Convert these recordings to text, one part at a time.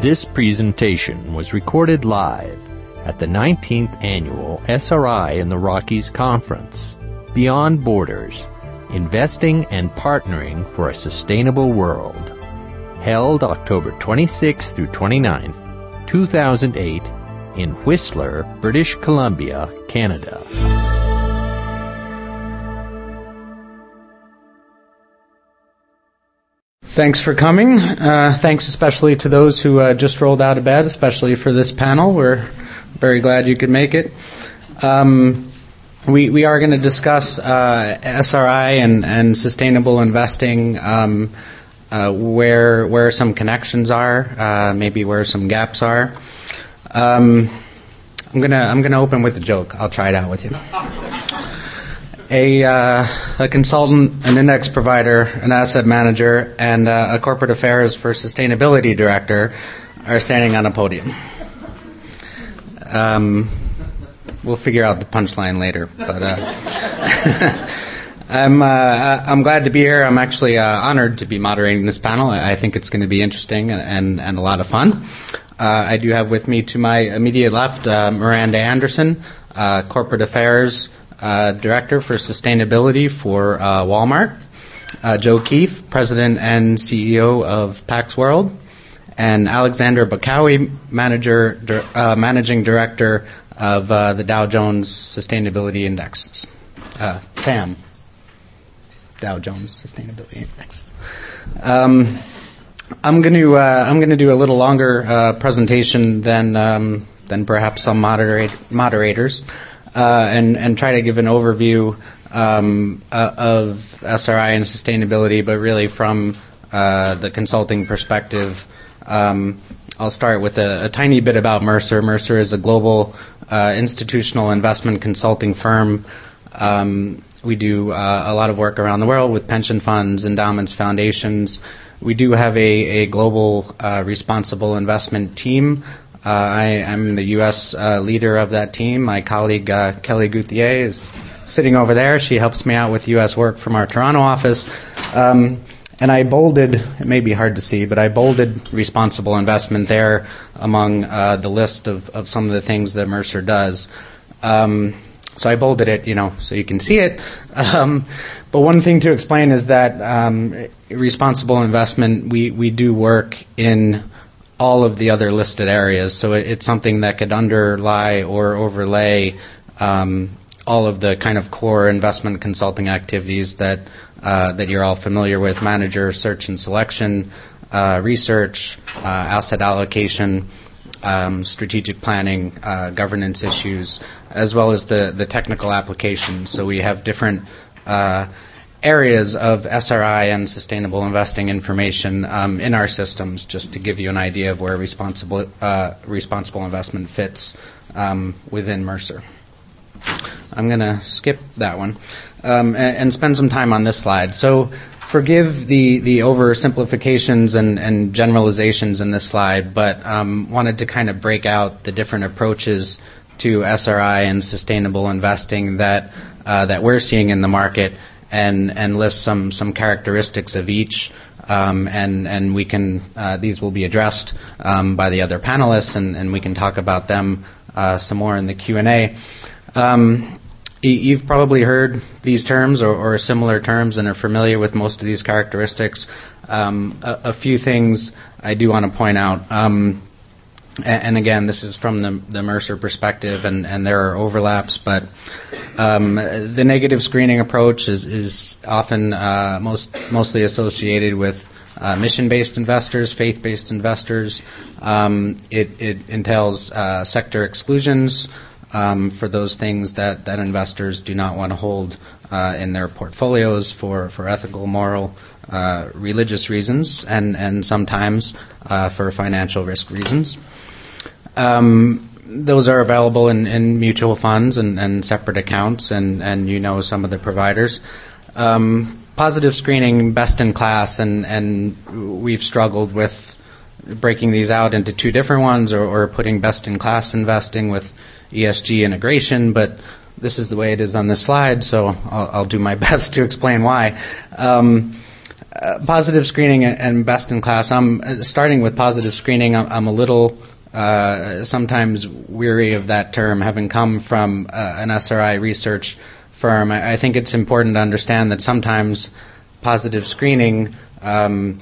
This presentation was recorded live at the 19th Annual SRI in the Rockies Conference, Beyond Borders, Investing and Partnering for a Sustainable World, held October 26 through 29, 2008, in Whistler, British Columbia, Canada. Thanks for coming. Uh, thanks especially to those who uh, just rolled out of bed, especially for this panel. We're very glad you could make it. Um, we, we are going to discuss uh, SRI and, and sustainable investing, um, uh, where where some connections are, uh, maybe where some gaps are. Um, I'm gonna I'm gonna open with a joke. I'll try it out with you a, uh, a consultant, an index provider, an asset manager, and uh, a corporate affairs for sustainability director are standing on a podium. Um, we'll figure out the punchline later, but uh, I'm uh, I'm glad to be here. I'm actually uh, honored to be moderating this panel. I think it's going to be interesting and, and, and a lot of fun. Uh, I do have with me to my immediate left Miranda Anderson, corporate affairs uh, Director for Sustainability for uh, Walmart, uh, Joe Keefe, President and CEO of Pax World, and Alexander Barkawi, Manager, uh, Managing Director of uh, the Dow Jones Sustainability Index. SAM, Dow Jones Sustainability Index. Um, I'm going to uh, I'm going to do a little longer uh, presentation than um, than perhaps some moderate, moderators uh, and and try to give an overview um, uh, of SRI and sustainability, but really from uh, the consulting perspective. Um, I'll start with a, a, tiny bit about Mercer. Mercer is a global uh, institutional investment consulting firm. Um, we do uh, a lot of work around the world with pension funds, endowments, foundations. We do have a, a global uh, responsible investment team uh, I am the U.S. Uh, leader of that team. My colleague uh, Kelly Gauthier is sitting over there. She helps me out with U.S. work from our Toronto office. Um, and I bolded, it may be hard to see, but I bolded responsible investment there among uh, the list of, of some of the things that Mercer does. Um, so I bolded it, you know, so you can see it. Um, but one thing to explain is that um, responsible investment, we, we do work in all of the other listed areas. So it, it's something that could underlie or overlay um, all of the kind of core investment consulting activities that uh, that you're all familiar with: manager search and selection, uh, research, uh, asset allocation. Um, strategic planning, uh, governance issues, as well as the, the technical applications. So we have different uh, areas of SRI and sustainable investing information um, in our systems, just to give you an idea of where responsible uh, responsible investment fits um, within Mercer. I'm going to skip that one um, and, and, spend some time on this slide. So, forgive the the oversimplifications and, and generalizations in this slide, but um, wanted to kind of break out the different approaches to SRI and sustainable investing that uh, that we're seeing in the market and and list some some characteristics of each. Um, and and we can uh, these will be addressed um, by the other panelists, and, and we can talk about them uh, some more in the Q and A. Um, you've probably heard these terms or, or, similar terms and are familiar with most of these characteristics. Um, a, a, few things I do want to point out. And again, this is from the, the Mercer perspective, and, and there are overlaps, but um, the negative screening approach is, is often uh, most mostly associated with uh, mission-based investors, faith-based investors. Um, it, it, entails uh, sector exclusions um, for those things that, that investors do not want to hold uh, in their portfolios for, for ethical, moral, uh, religious reasons, and, and sometimes uh, for financial risk reasons. Um, those are available in, in mutual funds and, and, separate accounts, and, and you know some of the providers. Um, positive screening, best in class, and, and we've struggled with breaking these out into two different ones or, or putting best in class investing with ESG integration, but this is the way it is on this slide, so I'll, I'll do my best to explain why. Um, uh, positive screening and best in class. I'm uh, starting with positive screening. I'm, I'm a little uh, sometimes weary of that term, having come from uh, an SRI research firm. I, I, think it's important to understand that sometimes positive screening, um,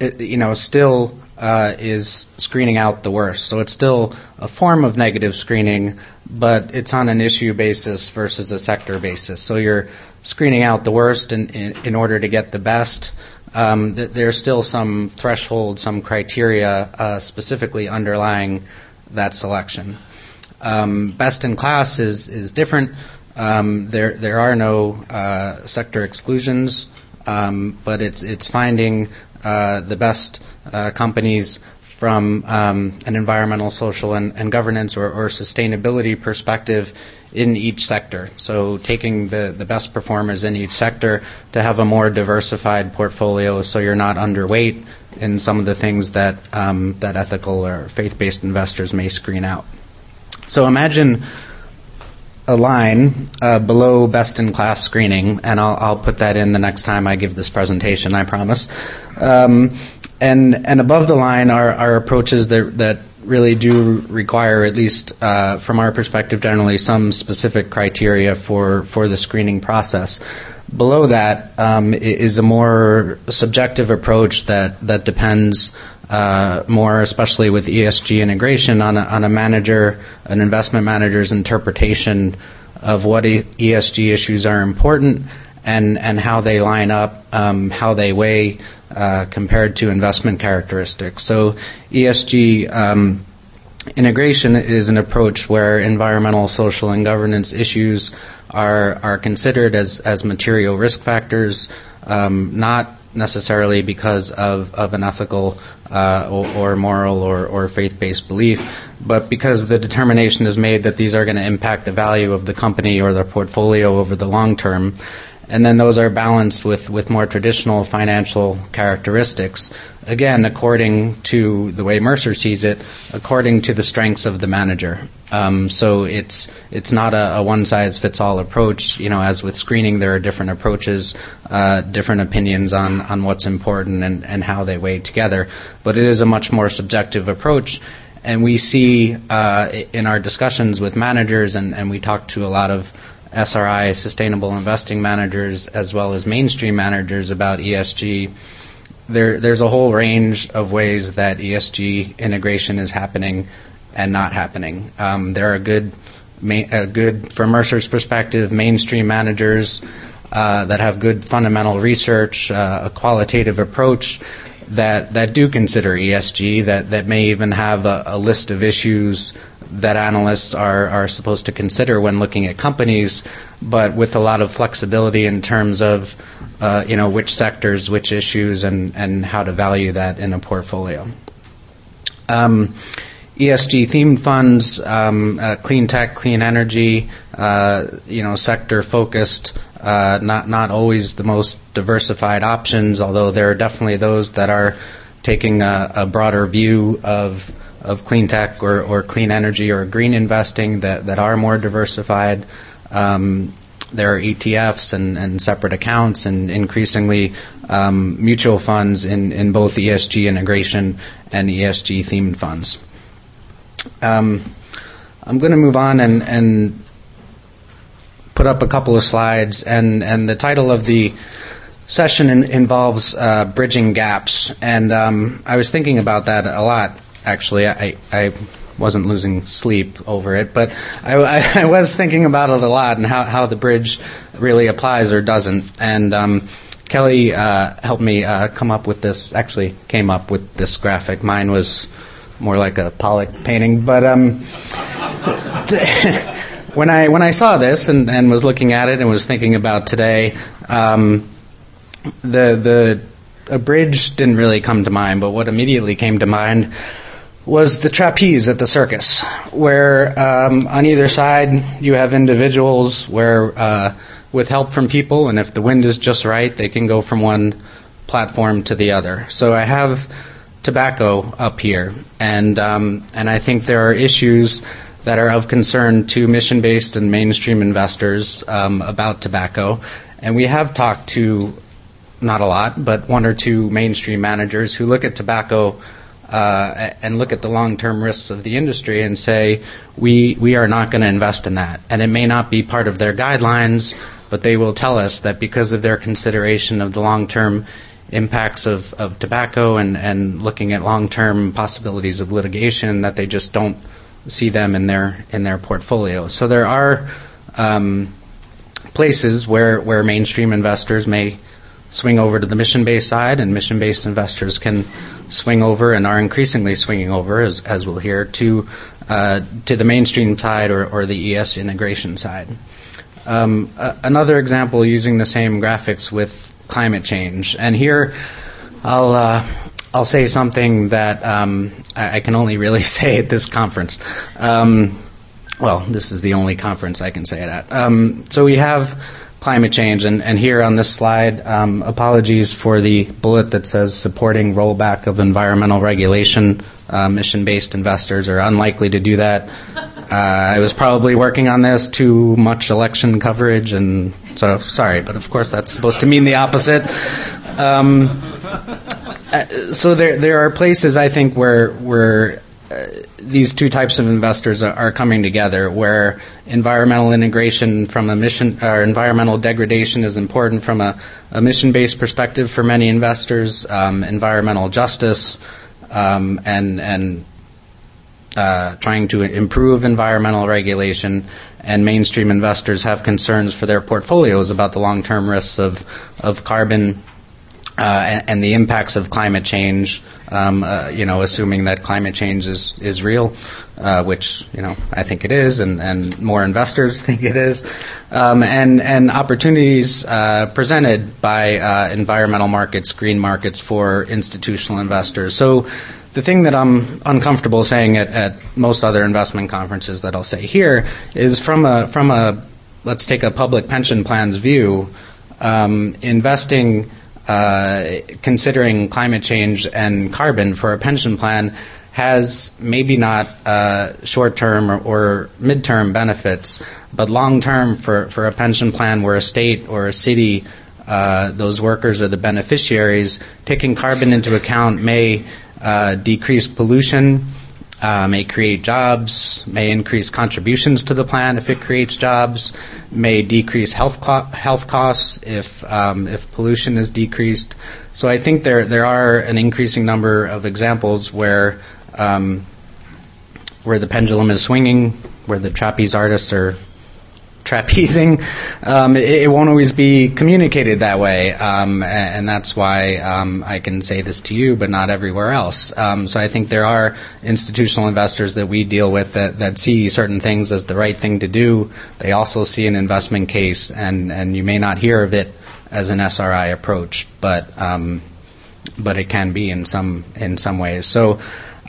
it, you know, still uh, is screening out the worst. So it's still a form of negative screening, but it's on an issue basis versus a sector basis. So you're screening out the worst in, in, in order to get the best. Um, th- there's still some threshold, some criteria uh, specifically underlying that selection. Um, best in class is is different. Um, there there are no uh, sector exclusions, um, but it's it's finding uh, the best uh, companies from um, an environmental, social, and, and governance or, or, sustainability perspective in each sector. So taking the, the best performers in each sector to have a more diversified portfolio so you're not underweight in some of the things that, um, that ethical or faith-based investors may screen out. So imagine a line uh, below best in class screening, and I'll, I'll, put that in the next time I give this presentation, I promise. Um, and and above the line are, are approaches that that really do require, at least uh, from our perspective, generally some specific criteria for for the screening process. Below that um, is a more subjective approach that that depends uh, more, especially with ESG integration, on a, on a manager, an investment manager's interpretation of what ESG issues are important and and how they line up, um, how they weigh uh, compared to investment characteristics. So ESG um, integration is an approach where environmental, social, and governance issues are are considered as as material risk factors, um, not necessarily because of, of an ethical uh, or, or, moral or, or faith based belief, but because the determination is made that these are going to impact the value of the company or their portfolio over the long term and then those are balanced with, with more traditional financial characteristics. Again, according to the way Mercer sees it, according to the strengths of the manager. Um, so it's it's not a, a, one size fits all approach. You know, as with screening, there are different approaches, uh, different opinions on, on what's important and, and how they weigh together. But it is a much more subjective approach. And we see uh, in our discussions with managers, and, and we talk to a lot of SRI, sustainable investing managers, as well as mainstream managers about ESG. There, there's a whole range of ways that ESG integration is happening and not happening. Um, there are good, uh, good, from Mercer's perspective, mainstream managers uh, that have good fundamental research, uh, a qualitative approach that that do consider ESG, that that may even have a, a list of issues that analysts are, are supposed to consider when looking at companies, but with a lot of flexibility in terms of uh, you know which sectors, which issues, and, and how to value that in a portfolio. Um, ESG themed funds, um, uh, clean tech, clean energy, uh, you know, sector focused. Uh, not not always the most diversified options, although there are definitely those that are taking a, a broader view of of clean tech or, or clean energy or green investing that, that are more diversified. Um, there are ETFs and, and separate accounts and increasingly um, mutual funds in, in both ESG integration and ESG themed funds. Um, I'm going to move on and, and put up a couple of slides, and, and the title of the session in, involves uh, bridging gaps. And um, I was thinking about that a lot actually. I, I wasn't losing sleep over it, but I, I, was thinking about it a lot and how, how the bridge really applies or doesn't. And um, Kelly uh, helped me uh, come up with this, actually came up with this graphic. Mine was more like a Pollock painting, but um, when I when I saw this and, and was looking at it and was thinking about today, um, the the a bridge didn't really come to mind, but what immediately came to mind was the trapeze at the circus, where um, on either side you have individuals where, uh, with help from people, and if the wind is just right, they can go from one platform to the other. So I have tobacco up here, and um, and I think there are issues that are of concern to mission-based and mainstream investors um, about tobacco, and we have talked to not a lot, but one or two mainstream managers who look at tobacco uh, and look at the long-term risks of the industry and say, we we are not going to invest in that, and it may not be part of their guidelines, but they will tell us that because of their consideration of the long-term impacts of, of tobacco and, and looking at long-term possibilities of litigation, that they just don't see them in their in their portfolio. So there are um, places where where mainstream investors may swing over to the mission-based side, and mission-based investors can swing over and are increasingly swinging over, as, as we'll hear, to uh, to the mainstream side or, or the ES integration side. Um, another example using the same graphics with climate change, and here I'll uh, I'll say something that um, I, I, can only really say at this conference. Um, well, this is the only conference I can say it at. Um, so we have climate change. And, and here on this slide, um, apologies for the bullet that says supporting rollback of environmental regulation. Uh, mission based investors are unlikely to do that. Uh, I was probably working on this, too much election coverage, and so sorry, but of course that's supposed to mean the opposite. Um, uh, so there, there are places I think where, where uh, these two types of investors are, are, coming together, where environmental integration from a mission or environmental degradation is important from a, a mission-based perspective for many investors, um, environmental justice, um, and and uh, trying to improve environmental regulation, and mainstream investors have concerns for their portfolios about the long-term risks of of carbon and, and, the impacts of climate change. Um, uh, you know, assuming that climate change is is real, uh, which you know I think it is, and, and more investors think it is, um, and and opportunities uh, presented by uh, environmental markets, green markets for institutional investors. So. The thing that I'm uncomfortable saying at, at most other investment conferences that I'll say here is from a from a let's take a public pension plan's view, um, investing uh, considering climate change and carbon for a pension plan has maybe not uh, short term or, or mid term benefits, but long term for, for a pension plan where a state or a city, uh, those workers are the beneficiaries, taking carbon into account may uh, decrease pollution uh, may create jobs, may increase contributions to the plan if it creates jobs, may decrease health co- health costs if um, if pollution is decreased. So I think there there are an increasing number of examples where um, where the pendulum is swinging, where the trapeze artists are trapezing, um, it, it, won't always be communicated that way, um, and, and, that's why um, I can say this to you, but not everywhere else. Um, so I think there are institutional investors that we deal with that, that see certain things as the right thing to do. They also see an investment case, and, and you may not hear of it as an SRI approach, but um, but it can be in some in some ways. So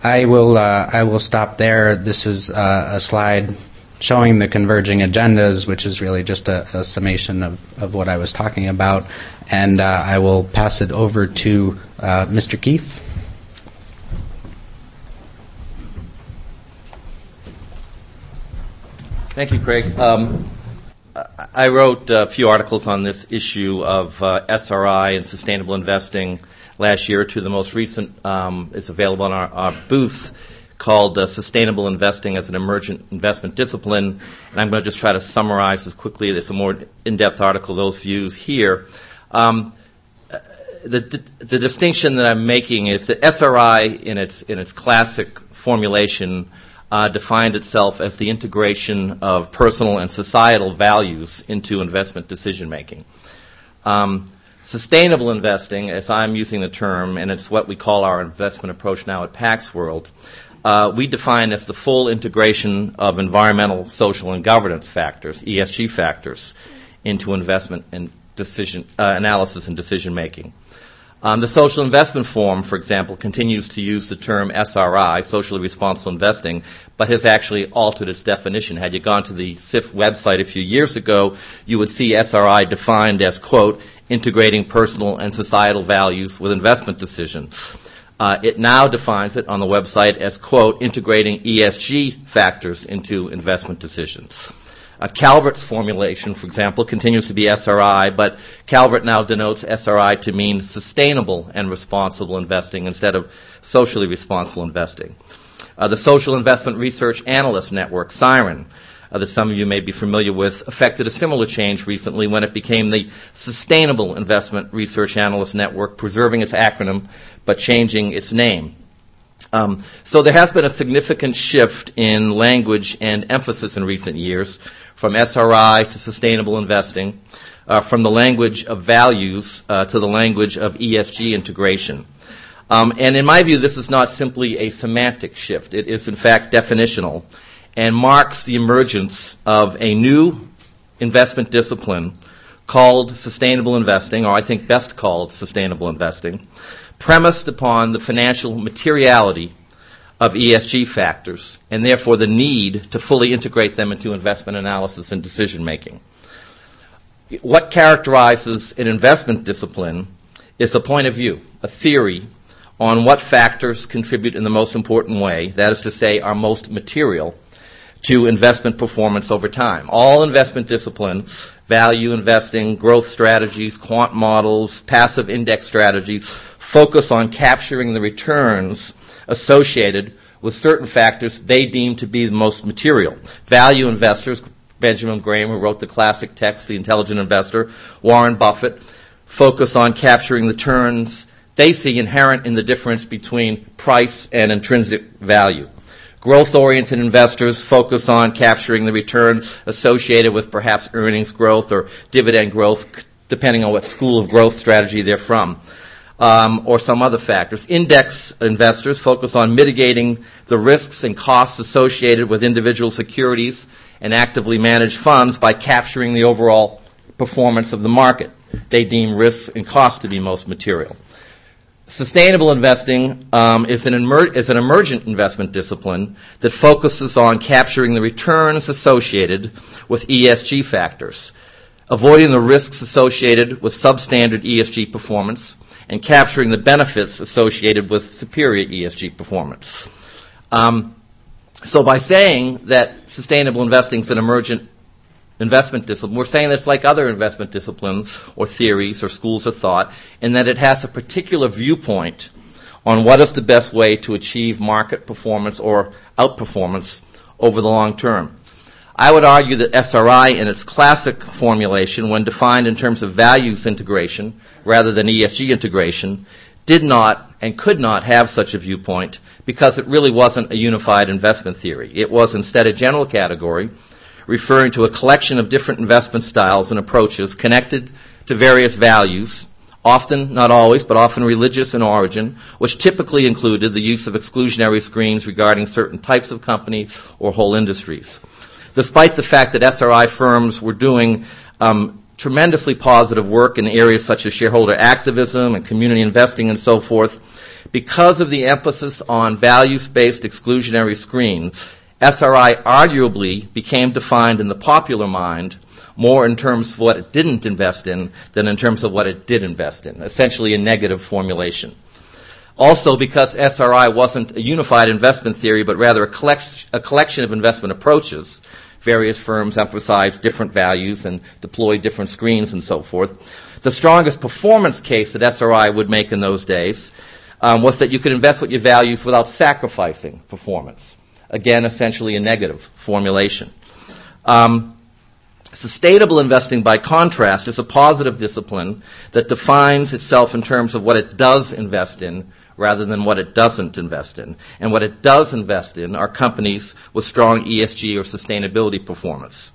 I will uh, I will stop there. This is uh, a slide showing the converging agendas, which is really just a, a summation of, of what I was talking about. And uh, I will pass it over to uh, Mr. Keefe. Thank you, Craig. Um, I wrote a few articles on this issue of uh, SRI and sustainable investing last year. To the most recent um, is available on our, our booth called uh, Sustainable Investing as an Emergent Investment Discipline. And I'm going to just try to summarize as quickly. There's a more in depth article, those views here. Um, the, the distinction that I'm making is that SRI, in its, in its classic formulation, uh, defined itself as the integration of personal and societal values into investment decision making. Um, sustainable investing, as I'm using the term, and it's what we call our investment approach now at Pax World, uh, we define as the full integration of environmental, social, and governance factors, ESG factors, into investment and decision uh, analysis and decision making. Um, the Social Investment Forum, for example, continues to use the term SRI, socially responsible investing, but has actually altered its definition. Had you gone to the SIF website a few years ago, you would see SRI defined as, quote, integrating personal and societal values with investment decisions. Uh, it now defines it on the website as, quote, integrating ESG factors into investment decisions. Uh, Calvert's formulation, for example, continues to be SRI, but Calvert now denotes SRI to mean sustainable and responsible investing instead of socially responsible investing. Uh, the Social Investment Research Analyst Network, SIREN, uh, that some of you may be familiar with, affected a similar change recently when it became the Sustainable Investment Research Analyst Network, preserving its acronym but changing its name. Um, so there has been a significant shift in language and emphasis in recent years from SRI to sustainable investing, uh, from the language of values uh, to the language of ESG integration. Um, and in my view, this is not simply a semantic shift. It is, in fact, definitional and marks the emergence of a new investment discipline called sustainable investing, or I think best called sustainable investing, premised upon the financial materiality of ESG factors and therefore the need to fully integrate them into investment analysis and decision making. What characterizes an investment discipline is a point of view, a theory on what factors contribute in the most important way, that is to say, are most material to investment performance over time. All investment disciplines, value investing, growth strategies, quant models, passive index strategies, focus on capturing the returns associated with certain factors they deem to be the most material. Value investors, Benjamin Graham, who wrote the classic text, The Intelligent Investor, Warren Buffett, focus on capturing the returns they see inherent in the difference between price and intrinsic value. Growth oriented investors focus on capturing the returns associated with perhaps earnings growth or dividend growth, depending on what school of growth strategy they're from um, or some other factors. Index investors focus on mitigating the risks and costs associated with individual securities and actively managed funds by capturing the overall performance of the market. They deem risks and costs to be most material. Sustainable investing um, is, an emer- is an emergent investment discipline that focuses on capturing the returns associated with ESG factors, avoiding the risks associated with substandard ESG performance, and capturing the benefits associated with superior ESG performance. Um, so by saying that sustainable investing is an emergent investment discipline, we're saying that it's like other investment disciplines or theories or schools of thought in that it has a particular viewpoint on what is the best way to achieve market performance or outperformance over the long term. I would argue that SRI in its classic formulation, when defined in terms of values integration rather than ESG integration, did not and could not have such a viewpoint because it really wasn't a unified investment theory. It was instead a general category referring to a collection of different investment styles and approaches connected to various values, often, not always, but often religious in origin, which typically included the use of exclusionary screens regarding certain types of companies or whole industries. Despite the fact that SRI firms were doing um, tremendously positive work in areas such as shareholder activism and community investing and so forth, because of the emphasis on values based exclusionary screens, SRI arguably became defined in the popular mind more in terms of what it didn't invest in than in terms of what it did invest in, essentially a negative formulation. Also, because SRI wasn't a unified investment theory, but rather a, collect- a collection of investment approaches, various firms emphasized different values and deployed different screens and so forth. The strongest performance case that SRI would make in those days um, was that you could invest with your values without sacrificing performance. Again, essentially a negative formulation. Um, Sustainable investing, by contrast, is a positive discipline that defines itself in terms of what it does invest in rather than what it doesn't invest in. And what it does invest in are companies with strong ESG or sustainability performance.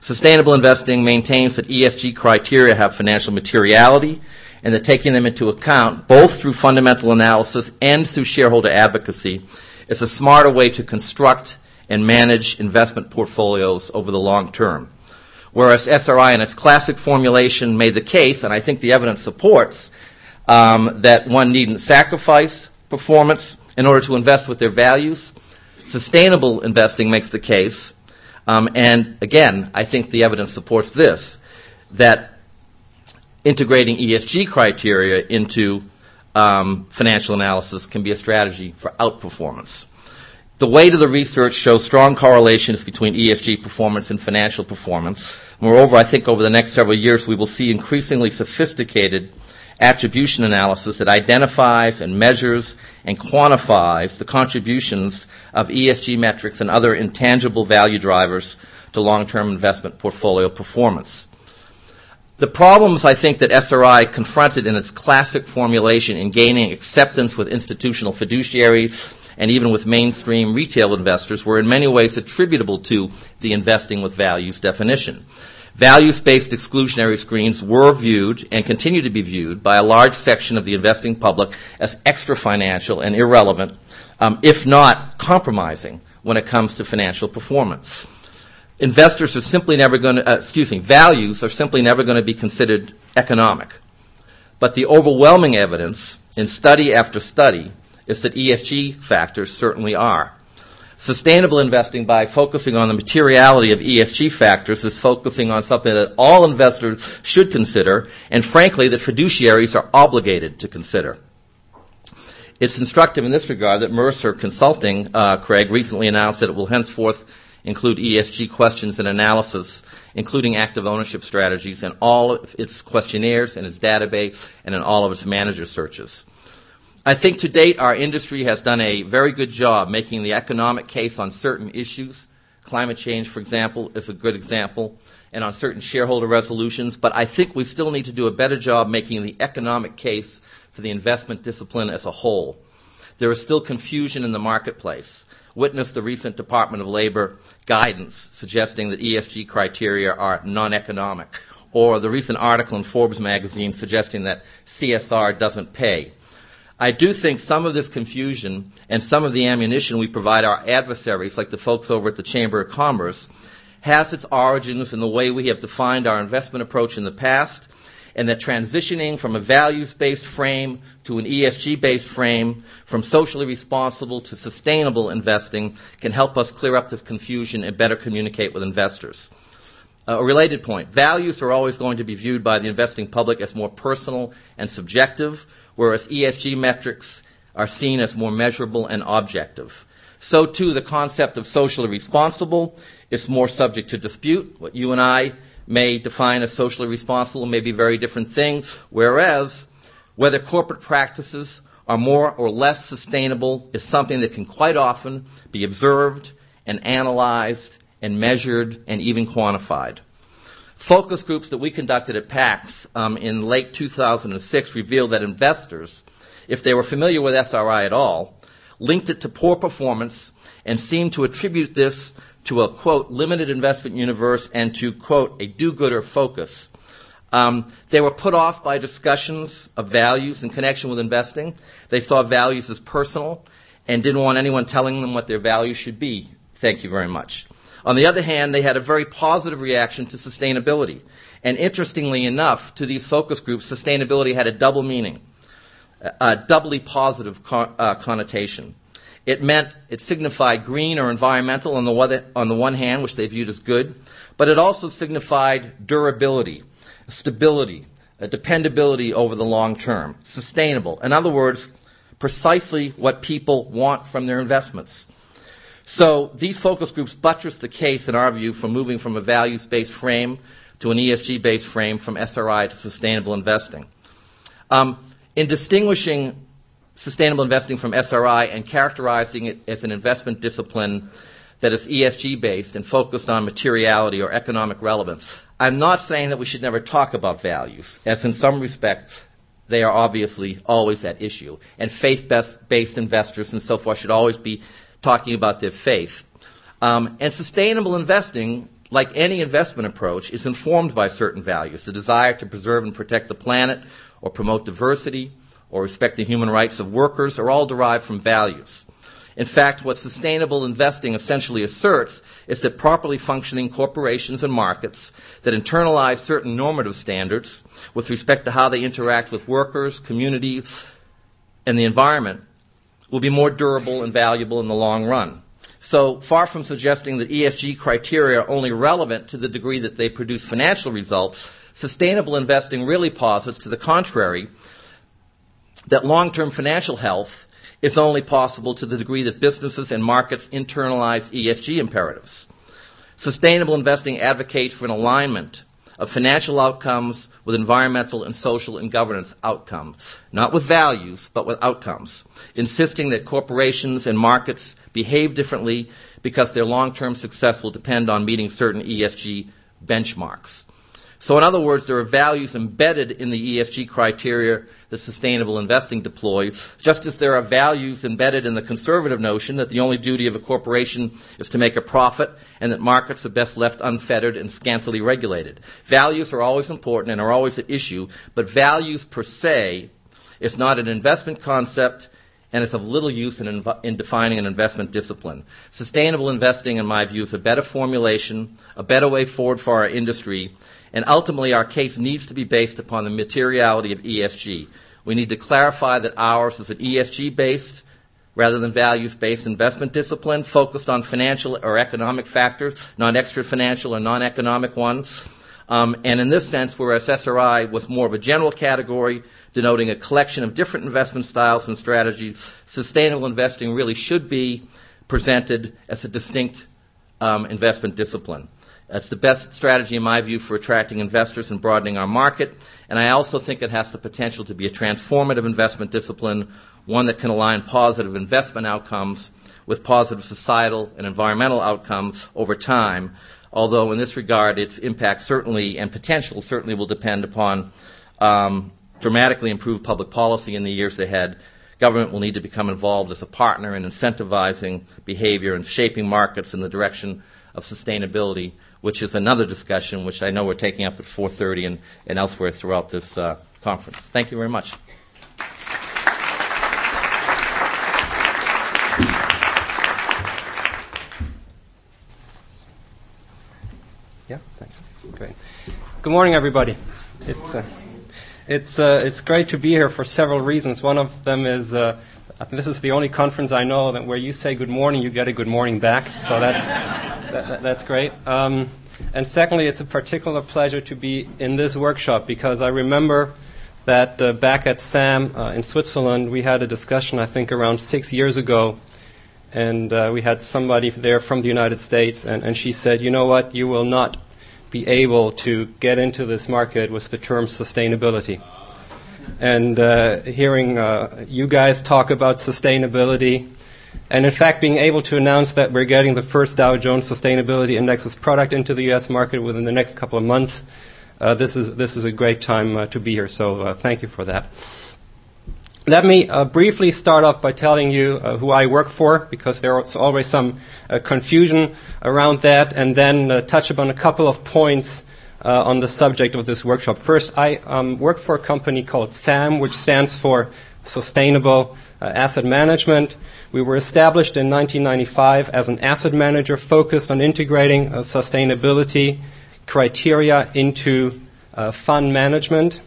Sustainable investing maintains that ESG criteria have financial materiality and that taking them into account, both through fundamental analysis and through shareholder advocacy, is a smarter way to construct and manage investment portfolios over the long term. Whereas SRI in its classic formulation made the case, and I think the evidence supports, um, that one needn't sacrifice performance in order to invest with their values. Sustainable investing makes the case, um, and again, I think the evidence supports this that integrating ESG criteria into um, financial analysis can be a strategy for outperformance. The weight of the research shows strong correlations between ESG performance and financial performance. Moreover, I think over the next several years we will see increasingly sophisticated attribution analysis that identifies and measures and quantifies the contributions of ESG metrics and other intangible value drivers to long-term investment portfolio performance. The problems I think that SRI confronted in its classic formulation in gaining acceptance with institutional fiduciaries and even with mainstream retail investors were in many ways attributable to the investing with values definition. Values based exclusionary screens were viewed and continue to be viewed by a large section of the investing public as extra financial and irrelevant, um, if not compromising, when it comes to financial performance. Investors are simply never going to, uh, excuse me, values are simply never going to be considered economic. But the overwhelming evidence in study after study is that ESG factors certainly are. Sustainable investing, by focusing on the materiality of ESG factors, is focusing on something that all investors should consider, and frankly, that fiduciaries are obligated to consider. It's instructive in this regard that Mercer Consulting, uh, Craig, recently announced that it will henceforth include ESG questions and analysis, including active ownership strategies, in all of its questionnaires, and its database, and in all of its manager searches. I think to date our industry has done a very good job making the economic case on certain issues. Climate change, for example, is a good example, and on certain shareholder resolutions. But I think we still need to do a better job making the economic case for the investment discipline as a whole. There is still confusion in the marketplace. Witness the recent Department of Labor guidance suggesting that ESG criteria are non economic, or the recent article in Forbes magazine suggesting that CSR doesn't pay. I do think some of this confusion and some of the ammunition we provide our adversaries, like the folks over at the Chamber of Commerce, has its origins in the way we have defined our investment approach in the past, and that transitioning from a values based frame to an ESG based frame, from socially responsible to sustainable investing, can help us clear up this confusion and better communicate with investors. Uh, a related point values are always going to be viewed by the investing public as more personal and subjective whereas ESG metrics are seen as more measurable and objective. So too, the concept of socially responsible is more subject to dispute. What you and I may define as socially responsible may be very different things, whereas whether corporate practices are more or less sustainable is something that can quite often be observed and analyzed and measured and even quantified. Focus groups that we conducted at PAX um, in late 2006 revealed that investors, if they were familiar with SRI at all, linked it to poor performance and seemed to attribute this to a quote limited investment universe and to quote a do-gooder focus. Um, they were put off by discussions of values in connection with investing. They saw values as personal and didn't want anyone telling them what their values should be. Thank you very much. On the other hand, they had a very positive reaction to sustainability. And interestingly enough, to these focus groups, sustainability had a double meaning, a doubly positive uh, connotation. It meant, it signified green or environmental on the, one, on the one hand, which they viewed as good, but it also signified durability, stability, dependability over the long term, sustainable. In other words, precisely what people want from their investments. So these focus groups buttress the case, in our view, for moving from a values based frame to an ESG based frame from SRI to sustainable investing. Um, in distinguishing sustainable investing from SRI and characterizing it as an investment discipline that is ESG based and focused on materiality or economic relevance, I'm not saying that we should never talk about values, as in some respects they are obviously always at issue. And faith based investors and so forth should always be talking about their faith. Um, and sustainable investing, like any investment approach, is informed by certain values. The desire to preserve and protect the planet, or promote diversity, or respect the human rights of workers are all derived from values. In fact, what sustainable investing essentially asserts is that properly functioning corporations and markets that internalize certain normative standards with respect to how they interact with workers, communities, and the environment will be more durable and valuable in the long run. So far from suggesting that ESG criteria are only relevant to the degree that they produce financial results, sustainable investing really posits to the contrary that long-term financial health is only possible to the degree that businesses and markets internalize ESG imperatives. Sustainable investing advocates for an alignment of financial outcomes with environmental and social and governance outcomes, not with values, but with outcomes, insisting that corporations and markets behave differently because their long term success will depend on meeting certain ESG benchmarks. So, in other words, there are values embedded in the ESG criteria that sustainable investing deploys, just as there are values embedded in the conservative notion that the only duty of a corporation is to make a profit and that markets are best left unfettered and scantily regulated. Values are always important and are always at issue, but values per se is not an investment concept and it's of little use in, inv- in, defining an investment discipline. Sustainable investing, in my view, is a better formulation, a better way forward for our industry, and ultimately, our case needs to be based upon the materiality of ESG. We need to clarify that ours is an ESG based rather than values based investment discipline focused on financial or economic factors, not extra financial or non economic ones. Um, and in this sense, whereas SRI was more of a general category denoting a collection of different investment styles and strategies, sustainable investing really should be presented as a distinct um, investment discipline. That's the best strategy, in my view, for attracting investors and broadening our market. And I also think it has the potential to be a transformative investment discipline, one that can align positive investment outcomes with positive societal and environmental outcomes over time. Although, in this regard, its impact certainly and potential certainly will depend upon um, dramatically improved public policy in the years ahead. Government will need to become involved as a partner in incentivizing behavior and shaping markets in the direction of sustainability which is another discussion which I know we're taking up at 4.30 and, and elsewhere throughout this uh, conference. Thank you very much. Yeah, thanks. Great. Good morning, everybody. It's, uh, it's, uh, it's great to be here for several reasons. One of them is uh, this is the only conference I know that where you say good morning, you get a good morning back. So that's, that, that's great. Um, and secondly, it's a particular pleasure to be in this workshop because I remember that uh, back at SAM uh, in Switzerland, we had a discussion, I think, around six years ago. And uh, we had somebody there from the United States, and, and she said, You know what? You will not be able to get into this market with the term sustainability and uh, hearing uh, you guys talk about sustainability, and in fact being able to announce that we're getting the first Dow Jones Sustainability Indexes product into the U.S. market within the next couple of months. Uh, this is this is a great time uh, to be here. So uh, thank you for that. Let me uh, briefly start off by telling you who I work for, because there's always some confusion around that, and then touch upon a couple of points uh, on the subject of this workshop. First, I um, work for a company called SAM, which stands for Sustainable uh, Asset Management. We were established in 1995 as an asset manager focused on integrating uh, sustainability criteria into uh, fund management.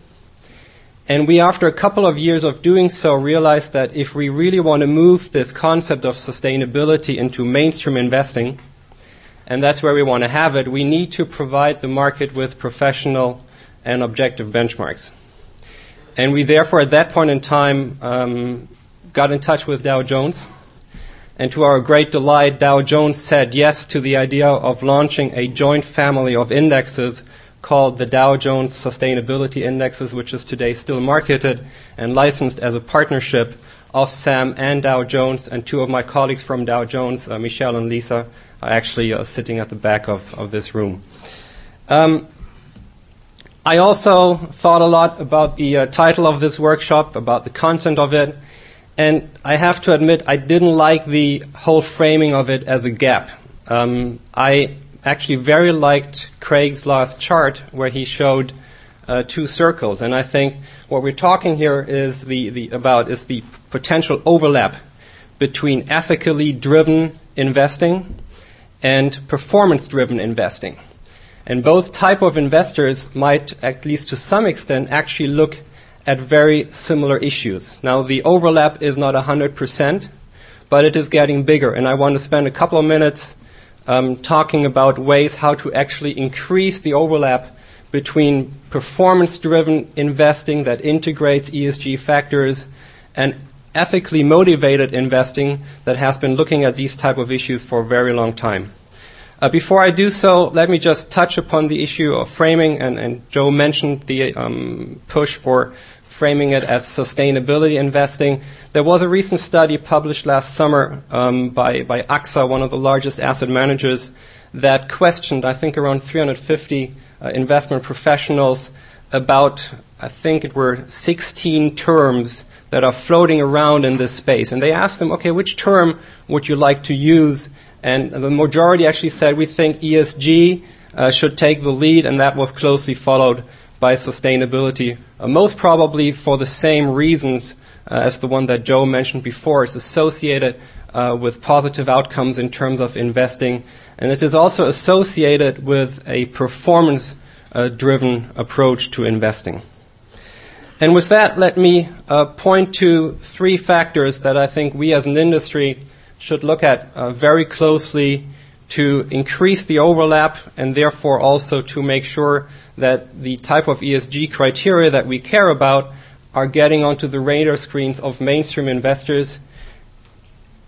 And we, after a couple of years of doing so, realized that if we really want to move this concept of sustainability into mainstream investing, and that's where we want to have it, we need to provide the market with professional and objective benchmarks. And we therefore, at that point in time, um, got in touch with Dow Jones. And to our great delight, Dow Jones said yes to the idea of launching a joint family of indexes called the Dow Jones Sustainability Indexes, which is today still marketed and licensed as a partnership of Sam and Dow Jones. And two of my colleagues from Dow Jones, uh, Michelle and Lisa, are actually uh, sitting at the back of, of this room. Um, I also thought a lot about the uh, title of this workshop, about the content of it, and I have to admit I didn't like the whole framing of it as a gap. Um, I actually very liked Craig's last chart where he showed uh, two circles, and I think what we're talking here is the, the about is the potential overlap between ethically driven investing and performance driven investing. And both type of investors might, at least to some extent, actually look at very similar issues. Now, the overlap is not 100%, but it is getting bigger. And I want to spend a couple of minutes um, talking about ways how to actually increase the overlap between performance driven investing that integrates ESG factors and ethically motivated investing that has been looking at these type of issues for a very long time. Uh, before I do so, let me just touch upon the issue of framing, and, and Joe mentioned the um, push for framing it as sustainability investing. There was a recent study published last summer um, by, by AXA, one of the largest asset managers, that questioned, I think, around 350 uh, investment professionals about, I think it were 16 terms that are floating around in this space. And they asked them, okay, which term would you like to use? And the majority actually said, we think ESG uh, should take the lead, and that was closely followed by sustainability, uh, most probably for the same reasons uh, as the one that Joe mentioned before. It's associated uh, with positive outcomes in terms of investing, and it is also associated with a performance uh, driven approach to investing. And with that, let me uh, point to three factors that I think we as an industry should look at uh, very closely to increase the overlap and therefore also to make sure that the type of ESG criteria that we care about are getting onto the radar screens of mainstream investors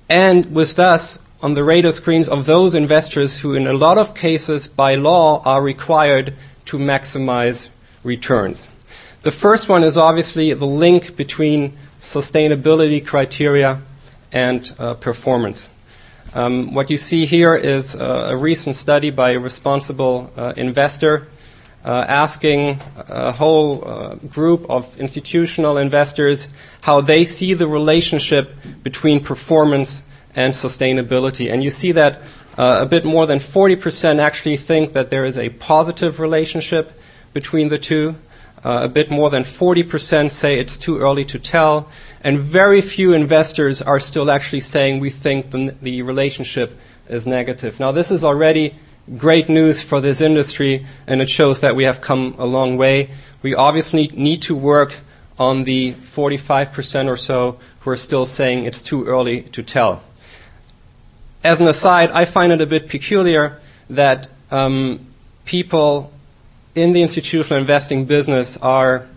and with thus on the radar screens of those investors who in a lot of cases by law are required to maximize returns. The first one is obviously the link between sustainability criteria and uh, performance. Um, what you see here is uh, a recent study by a responsible uh, investor uh, asking a whole uh, group of institutional investors how they see the relationship between performance and sustainability. And you see that uh, a bit more than 40% actually think that there is a positive relationship between the two. Uh, a bit more than 40% say it's too early to tell, and very few investors are still actually saying we think the, the relationship is negative. Now, this is already great news for this industry, and it shows that we have come a long way. We obviously need to work on the 45% or so who are still saying it's too early to tell. As an aside, I find it a bit peculiar that um, people in the institutional investing business are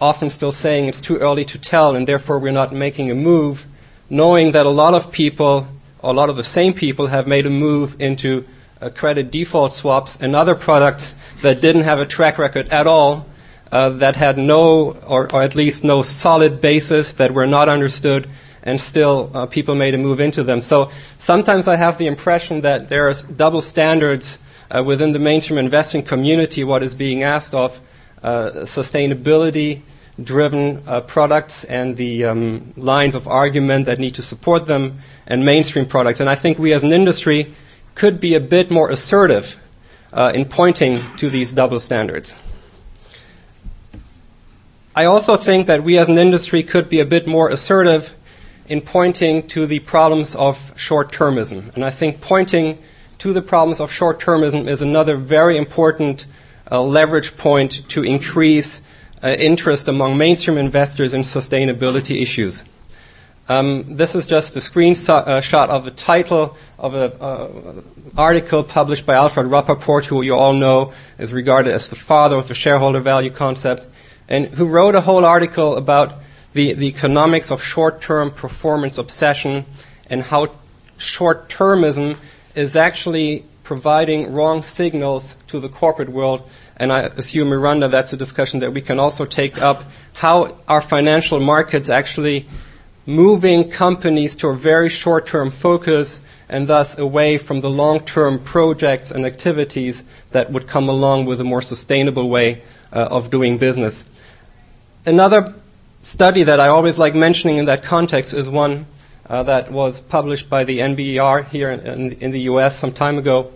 often still saying it's too early to tell and therefore we're not making a move, knowing that a lot of people, a lot of the same people, have made a move into uh, credit default swaps and other products that didn't have a track record at all, uh, that had no, or, or, at least no solid basis, that were not understood, and still uh, people made a move into them. So sometimes I have the impression that there's double standards within the mainstream investing community, what is being asked of uh, sustainability driven uh, products and the um, lines of argument that need to support them, and mainstream products. And I think we as an industry could be a bit more assertive uh, in pointing to these double standards. I also think that we as an industry could be a bit more assertive in pointing to the problems of short termism. And I think pointing to the problems of short termism is another very important uh, leverage point to increase uh, interest among mainstream investors in sustainability issues. Um, this is just a screenshot uh, of the title of an uh, article published by Alfred Rappaport, who you all know is regarded as the father of the shareholder value concept, and who wrote a whole article about the, the economics of short-term performance obsession and how short-termism is actually providing wrong signals to the corporate world. And I assume, Miranda, that's a discussion that we can also take up. How are financial markets actually moving companies to a very short term focus and thus away from the long term projects and activities that would come along with a more sustainable way uh, of doing business? Another study that I always like mentioning in that context is one uh, that was published by the NBER here in, in, the US some time ago,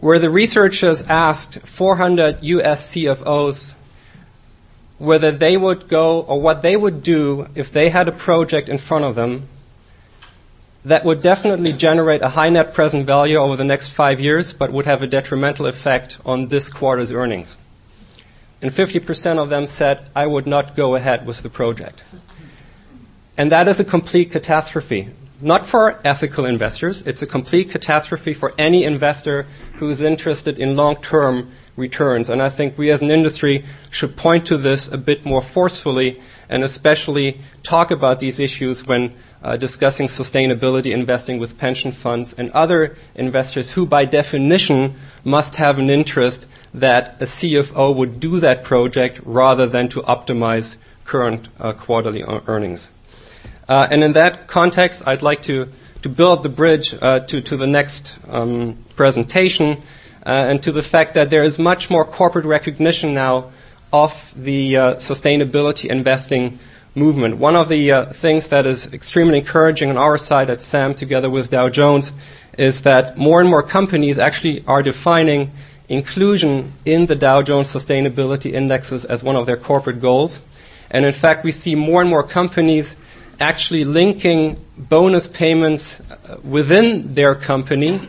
where the researchers asked 400 US CFOs whether they would go or what they would do if they had a project in front of them that would definitely generate a high net present value over the next five years, but would have a detrimental effect on this quarter's earnings. And 50% of them said, I would not go ahead with the project. And that is a complete catastrophe. Not for ethical investors, it's a complete catastrophe for any investor who is interested in long term returns. And I think we as an industry should point to this a bit more forcefully and especially talk about these issues when uh, discussing sustainability investing with pension funds and other investors who, by definition, must have an interest that a CFO would do that project rather than to optimize current uh, quarterly earnings. Uh, and in that context, I'd like to, to build the bridge uh, to, to the next um, presentation uh, and to the fact that there is much more corporate recognition now of the uh, sustainability investing movement. One of the uh, things that is extremely encouraging on our side at SAM together with Dow Jones is that more and more companies actually are defining inclusion in the Dow Jones sustainability indexes as one of their corporate goals. And in fact, we see more and more companies actually linking bonus payments uh, within their company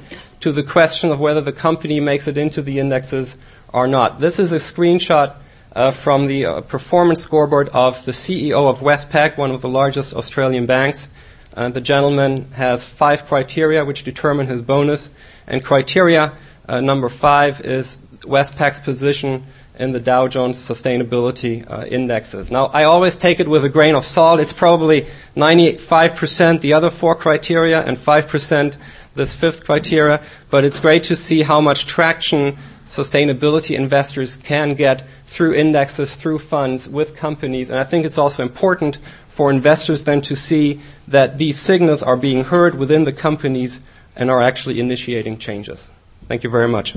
to the question of whether the company makes it into the indexes or not. This is a screenshot uh, from the uh, performance scoreboard of the CEO of Westpac, one of the largest Australian banks. Uh, the gentleman has five criteria which determine his bonus, and criteria uh, number five is Westpac's position in the Dow Jones sustainability uh, indexes. Now, I always take it with a grain of salt. It's probably 95% the other four criteria and 5% this fifth criteria, but it's great to see how much traction sustainability investors can get through indexes, through funds, with companies. And I think it's also important for investors then to see that these signals are being heard within the companies and are actually initiating changes. Thank you very much.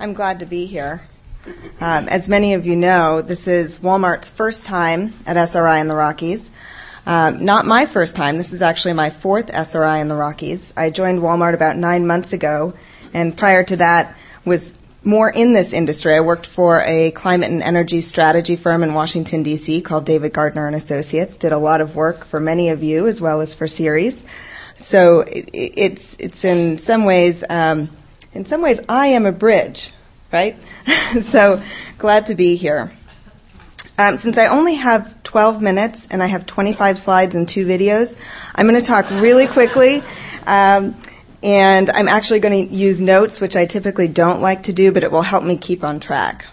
I'm glad to be here. Um, as many of you know, this is Walmart's first time at SRI in the Rockies. Um, not my first time. This is actually my fourth SRI in the Rockies. I joined Walmart about nine months ago, and prior to that was more in this industry. I worked for a climate and energy strategy firm in Washington D.C. called David Gardiner and Associates. Did a lot of work for many of you as well as for Ceres. So it, it's it's in some ways um, in some ways I am a bridge right? so glad to be here. Um, since I only have 12 minutes and I have 25 slides and two videos, I'm going to talk really quickly. Um, and I'm actually going to use notes, which I typically don't like to do, but it will help me keep on track.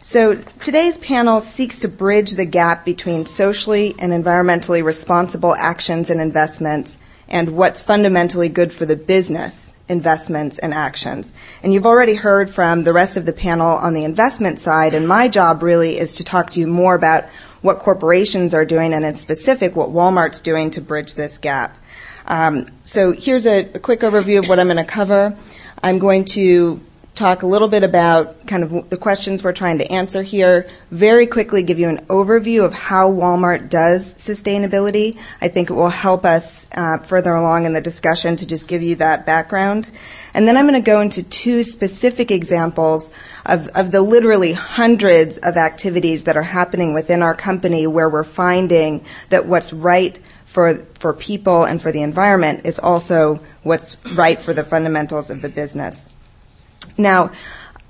So today's panel seeks to bridge the gap between socially and environmentally responsible actions and investments and what's fundamentally good for the business investments and actions. And you've already heard from the rest of the panel on the investment side, and my job really is to talk to you more about what corporations are doing and in specific what Walmart's doing to bridge this gap. Um, so here's a, a quick overview of what I'm going to cover. I'm going to talk a little bit about kind of the questions we're trying to answer here, very quickly give you an overview of how Walmart does sustainability. I think it will help us uh, further along in the discussion to just give you that background. And then I'm going to go into two specific examples of, of the literally hundreds of activities that are happening within our company where we're finding that what's right for, for people and for the environment is also what's right for the fundamentals of the business. Now,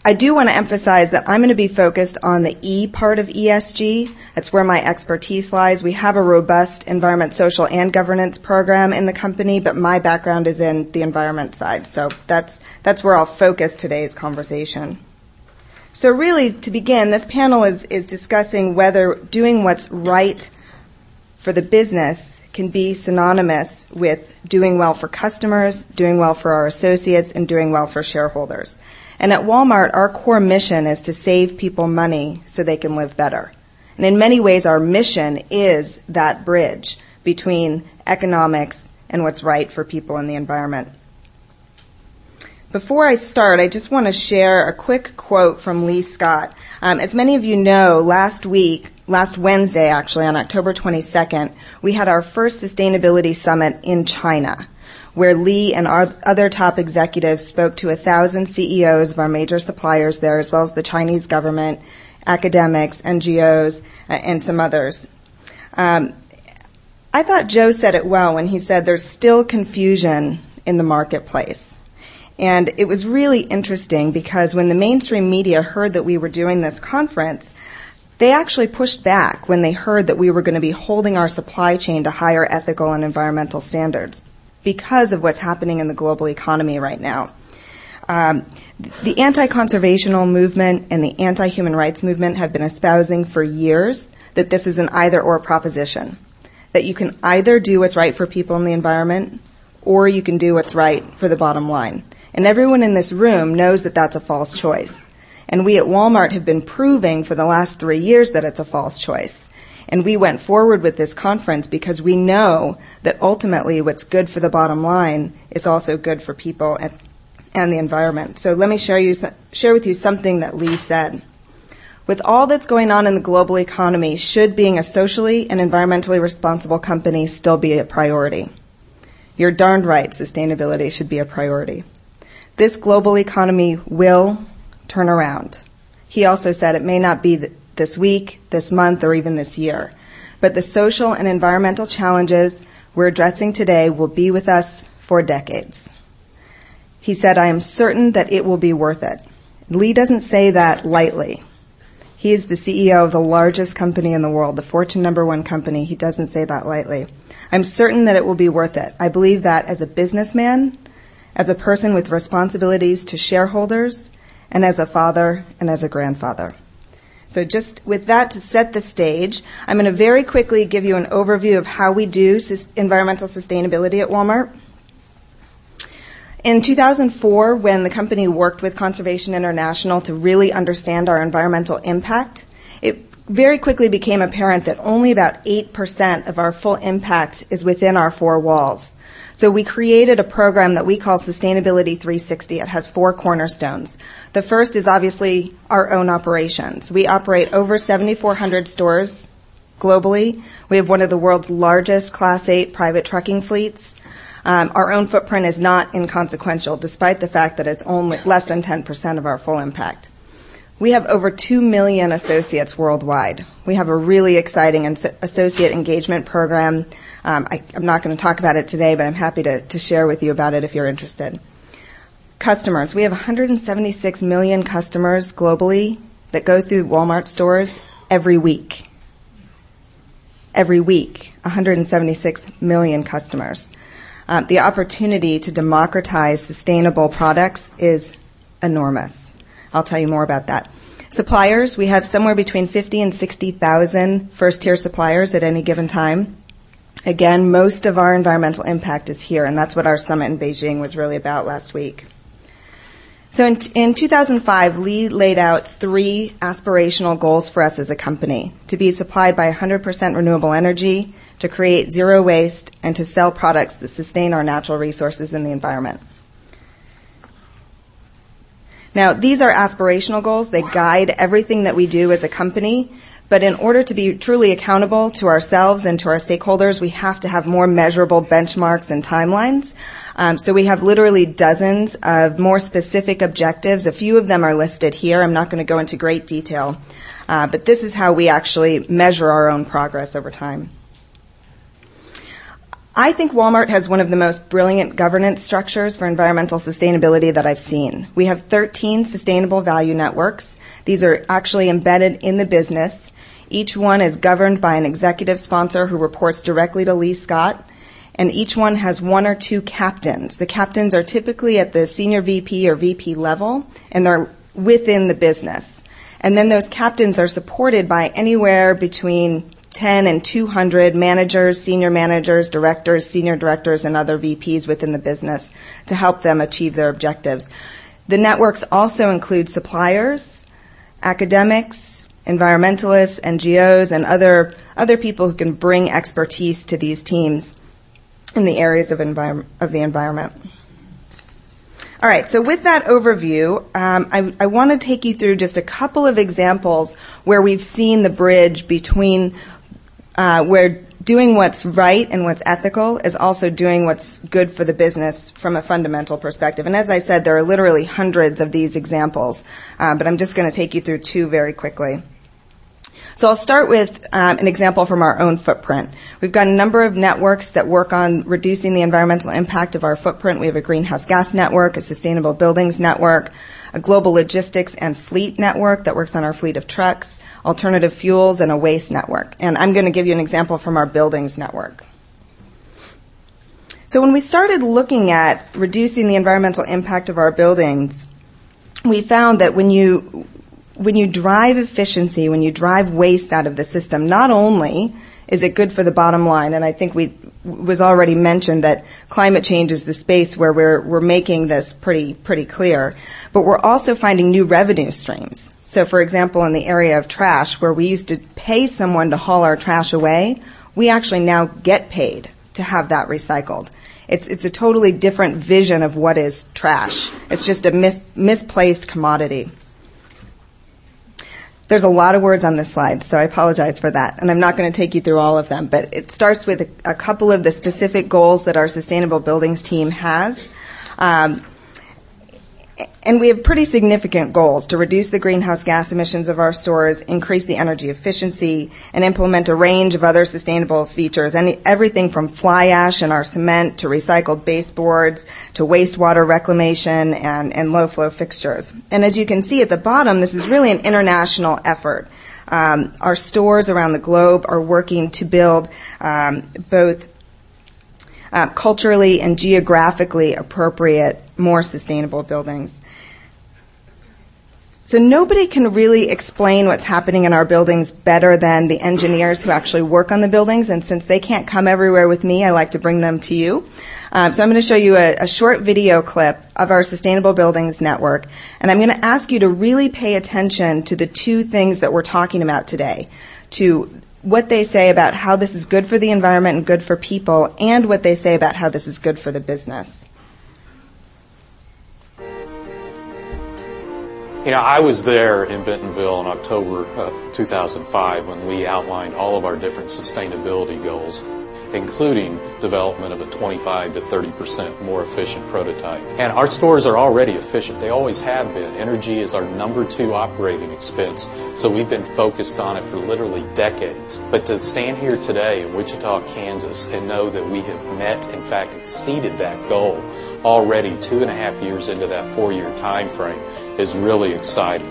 I do want to emphasize that I'm going to be focused on the E part of ESG. That's where my expertise lies. We have a robust environment, social, and governance program in the company, but my background is in the environment side. So that's, that's where I'll focus today's conversation. So really, to begin, this panel is, is discussing whether doing what's right for the business can be synonymous with doing well for customers, doing well for our associates, and doing well for shareholders. And at Walmart, our core mission is to save people money so they can live better. And in many ways, our mission is that bridge between economics and what's right for people and the environment. Before I start, I just want to share a quick quote from Lee Scott. Um, as many of you know, last week, last Wednesday actually, on October 22nd, we had our first sustainability summit in China where Lee and our other top executives spoke to a thousand CEOs of our major suppliers there, as well as the Chinese government, academics, NGOs, uh, and some others. Um, I thought Joe said it well when he said there's still confusion in the marketplace. And it was really interesting because when the mainstream media heard that we were doing this conference, They actually pushed back when they heard that we were going to be holding our supply chain to higher ethical and environmental standards because of what's happening in the global economy right now. Um, the anti conservational movement and the anti human rights movement have been espousing for years that this is an either or proposition. That you can either do what's right for people and the environment, or you can do what's right for the bottom line. And everyone in this room knows that that's a false choice. And we at Walmart have been proving for the last three years that it's a false choice. And we went forward with this conference because we know that ultimately what's good for the bottom line is also good for people and, and the environment. So let me share, you, share with you something that Lee said. With all that's going on in the global economy, should being a socially and environmentally responsible company still be a priority? You're darned right, sustainability should be a priority. This global economy will turn around. He also said it may not be this week, this month, or even this year, but the social and environmental challenges we're addressing today will be with us for decades. He said, I am certain that it will be worth it. Lee doesn't say that lightly. He is the CEO of the largest company in the world, the Fortune number one company. He doesn't say that lightly. I'm certain that it will be worth it. I believe that as a businessman, as a person with responsibilities to shareholders, and as a father and as a grandfather. So just with that to set the stage, I'm going to very quickly give you an overview of how we do environmental sustainability at Walmart. In 2004, when the company worked with Conservation International to really understand our environmental impact, it very quickly became apparent that only about 8% of our full impact is within our four walls. So we created a program that we call Sustainability 360. It has four cornerstones. The first is obviously our own operations. We operate over 7,400 stores globally. We have one of the world's largest Class 8 private trucking fleets. Um, our own footprint is not inconsequential, despite the fact that it's only less than 10% of our full impact. We have over 2 million associates worldwide. We have a really exciting associate engagement program. Um, I, am not going to talk about it today, but I'm happy to, to share with you about it if you're interested. Customers. We have 176 million customers globally that go through Walmart stores every week. Every week, 176 million customers. Um, the opportunity to democratize sustainable products is enormous. I'll tell you more about that. Suppliers, we have somewhere between 50 and 60,000 first tier suppliers at any given time. Again, most of our environmental impact is here, and that's what our summit in Beijing was really about last week. So in, in 2005, Lee laid out three aspirational goals for us as a company to be supplied by 100% renewable energy, to create zero waste, and to sell products that sustain our natural resources and the environment. Now, these are aspirational goals. They guide everything that we do as a company. But in order to be truly accountable to ourselves and to our stakeholders, we have to have more measurable benchmarks and timelines. Um, so we have literally dozens of more specific objectives. A few of them are listed here. I'm not going to go into great detail. Uh, but this is how we actually measure our own progress over time. I think Walmart has one of the most brilliant governance structures for environmental sustainability that I've seen. We have 13 sustainable value networks. These are actually embedded in the business. Each one is governed by an executive sponsor who reports directly to Lee Scott. And each one has one or two captains. The captains are typically at the senior VP or VP level, and they're within the business. And then those captains are supported by anywhere between 10 and 200 managers, senior managers, directors, senior directors, and other VPs within the business to help them achieve their objectives. The networks also include suppliers, academics, environmentalists, NGOs, and other, other people who can bring expertise to these teams in the areas of, envir- of the environment. All right, so with that overview, um, I, I want to take you through just a couple of examples where we've seen the bridge between uh, where doing what's right and what's ethical is also doing what's good for the business from a fundamental perspective. And as I said, there are literally hundreds of these examples, uh, but I'm just going to take you through two very quickly. So I'll start with um, an example from our own footprint. We've got a number of networks that work on reducing the environmental impact of our footprint. We have a greenhouse gas network, a sustainable buildings network, a global logistics and fleet network that works on our fleet of trucks, alternative fuels, and a waste network. And I'm going to give you an example from our buildings network. So when we started looking at reducing the environmental impact of our buildings, we found that when you when you drive efficiency, when you drive waste out of the system, not only is it good for the bottom line, and I think we was already mentioned that climate change is the space where we're we're making this pretty pretty clear, but we're also finding new revenue streams. So, for example, in the area of trash, where we used to pay someone to haul our trash away, we actually now get paid to have that recycled. It's, it's a totally different vision of what is trash. It's just a mis- misplaced commodity. There's a lot of words on this slide, so I apologize for that. And I'm not going to take you through all of them, but it starts with a, a couple of the specific goals that our sustainable buildings team has. Um, and we have pretty significant goals to reduce the greenhouse gas emissions of our stores, increase the energy efficiency, and implement a range of other sustainable features. Any, everything from fly ash in our cement to recycled baseboards to wastewater reclamation and, and low flow fixtures. And as you can see at the bottom, this is really an international effort. Um, our stores around the globe are working to build um, both uh, culturally and geographically appropriate, more sustainable buildings. So nobody can really explain what's happening in our buildings better than the engineers who actually work on the buildings. And since they can't come everywhere with me, I like to bring them to you. Um, so I'm going to show you a, a short video clip of our Sustainable Buildings Network. And I'm going to ask you to really pay attention to the two things that we're talking about today. To what they say about how this is good for the environment and good for people, and what they say about how this is good for the business. You know, I was there in Bentonville in October of 2005 when we outlined all of our different sustainability goals, including development of a 25 to 30 percent more efficient prototype. And our stores are already efficient. They always have been. Energy is our number two operating expense, so we've been focused on it for literally decades. But to stand here today in Wichita, Kansas, and know that we have met, in fact, exceeded that goal already two and a half years into that four-year time frame is really exciting.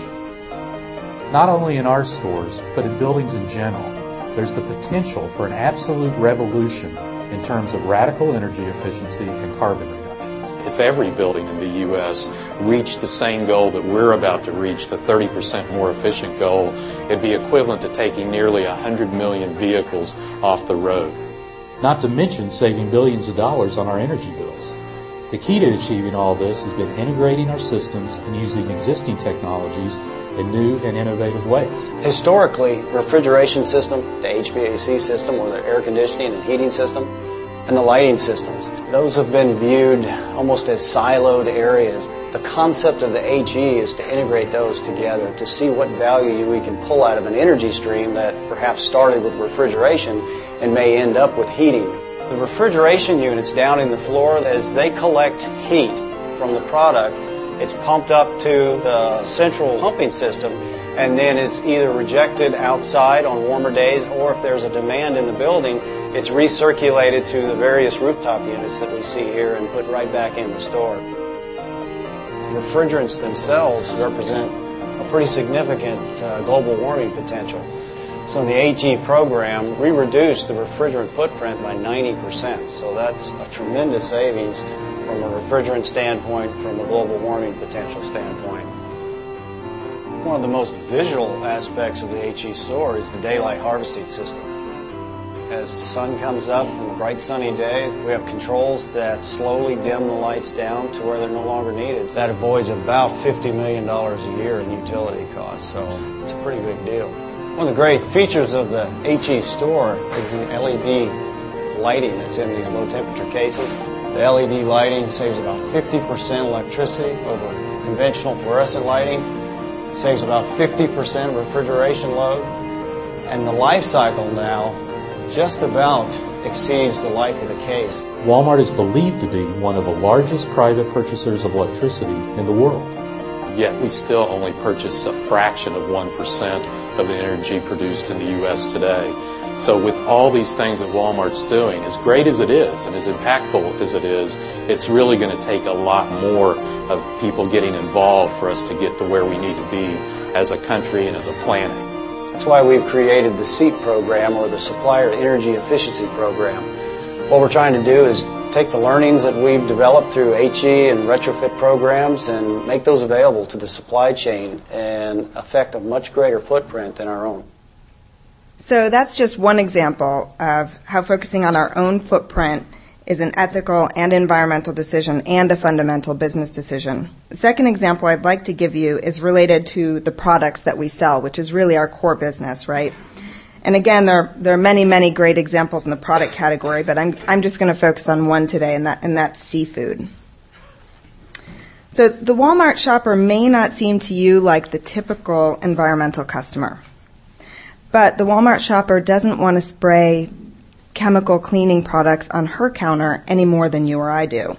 Not only in our stores, but in buildings in general, there's the potential for an absolute revolution in terms of radical energy efficiency and carbon reductions. If every building in the U.S. reached the same goal that we're about to reach, the 30% more efficient goal, it'd be equivalent to taking nearly 100 million vehicles off the road. Not to mention saving billions of dollars on our energy bills. The key to achieving all this has been integrating our systems and using existing technologies in new and innovative ways. Historically, refrigeration system, the HVAC system, or the air conditioning and heating system, and the lighting systems, those have been viewed almost as siloed areas. The concept of the HE is to integrate those together to see what value we can pull out of an energy stream that perhaps started with refrigeration and may end up with heating the refrigeration units down in the floor, as they collect heat from the product, it's pumped up to the central pumping system and then it's either rejected outside on warmer days or if there's a demand in the building, it's recirculated to the various rooftop units that we see here and put right back in the store. Refrigerants themselves represent a pretty significant uh, global warming potential. So in the HE program, we reduced the refrigerant footprint by 90%. So that's a tremendous savings from a refrigerant standpoint, from a global warming potential standpoint. One of the most visual aspects of the HE store is the daylight harvesting system. As the sun comes up on a bright sunny day, we have controls that slowly dim the lights down to where they're no longer needed. That avoids about $50 million a year in utility costs, so it's a pretty big deal. One of the great features of the HE store is the LED lighting that's in these low temperature cases. The LED lighting saves about 50% electricity over conventional fluorescent lighting. It saves about 50% refrigeration load. And the life cycle now just about exceeds the life of the case. Walmart is believed to be one of the largest private purchasers of electricity in the world. Yet we still only purchase a fraction of 1% of the energy produced in the U.S. today. So with all these things that Walmart's doing, as great as it is and as impactful as it is, it's really going to take a lot more of people getting involved for us to get to where we need to be as a country and as a planet. That's why we've created the SEEP program or the Supplier Energy Efficiency Program. What we're trying to do is take the learnings that we've developed through HE and retrofit programs and make those available to the supply chain and affect a much greater footprint than our own. So that's just one example of how focusing on our own footprint is an ethical and environmental decision and a fundamental business decision. The second example I'd like to give you is related to the products that we sell, which is really our core business, right? And again, there, there are many, many great examples in the product category, but I'm, I'm just going to focus on one today, and, that, and that's seafood. So the Walmart shopper may not seem to you like the typical environmental customer. But the Walmart shopper doesn't want to spray chemical cleaning products on her counter any more than you or I do.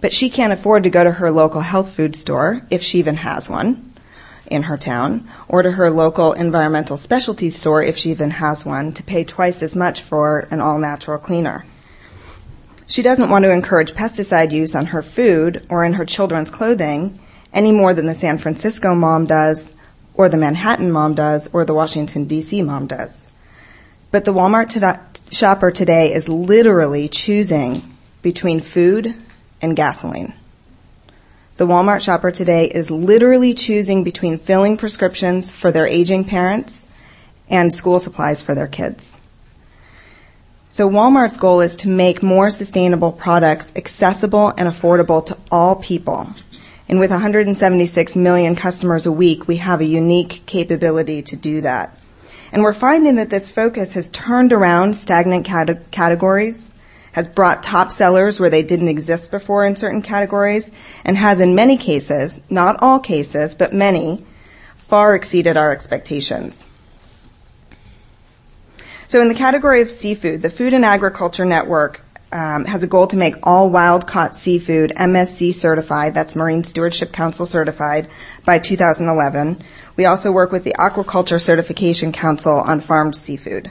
But she can't afford to go to her local health food store, if she even has one, in her town, or to her local environmental specialty store, if she even has one, to pay twice as much for an all natural cleaner. She doesn't want to encourage pesticide use on her food or in her children's clothing any more than the San Francisco mom does, or the Manhattan mom does, or the Washington, D.C. mom does. But the Walmart to- shopper today is literally choosing between food and gasoline. The Walmart shopper today is literally choosing between filling prescriptions for their aging parents and school supplies for their kids. So Walmart's goal is to make more sustainable products accessible and affordable to all people. And with 176 million customers a week, we have a unique capability to do that. And we're finding that this focus has turned around stagnant cate- categories has brought top sellers where they didn't exist before in certain categories, and has in many cases, not all cases, but many, far exceeded our expectations. So in the category of seafood, the Food and Agriculture Network um, has a goal to make all wild caught seafood MSC certified, that's Marine Stewardship Council certified, by 2011. We also work with the Aquaculture Certification Council on farmed seafood.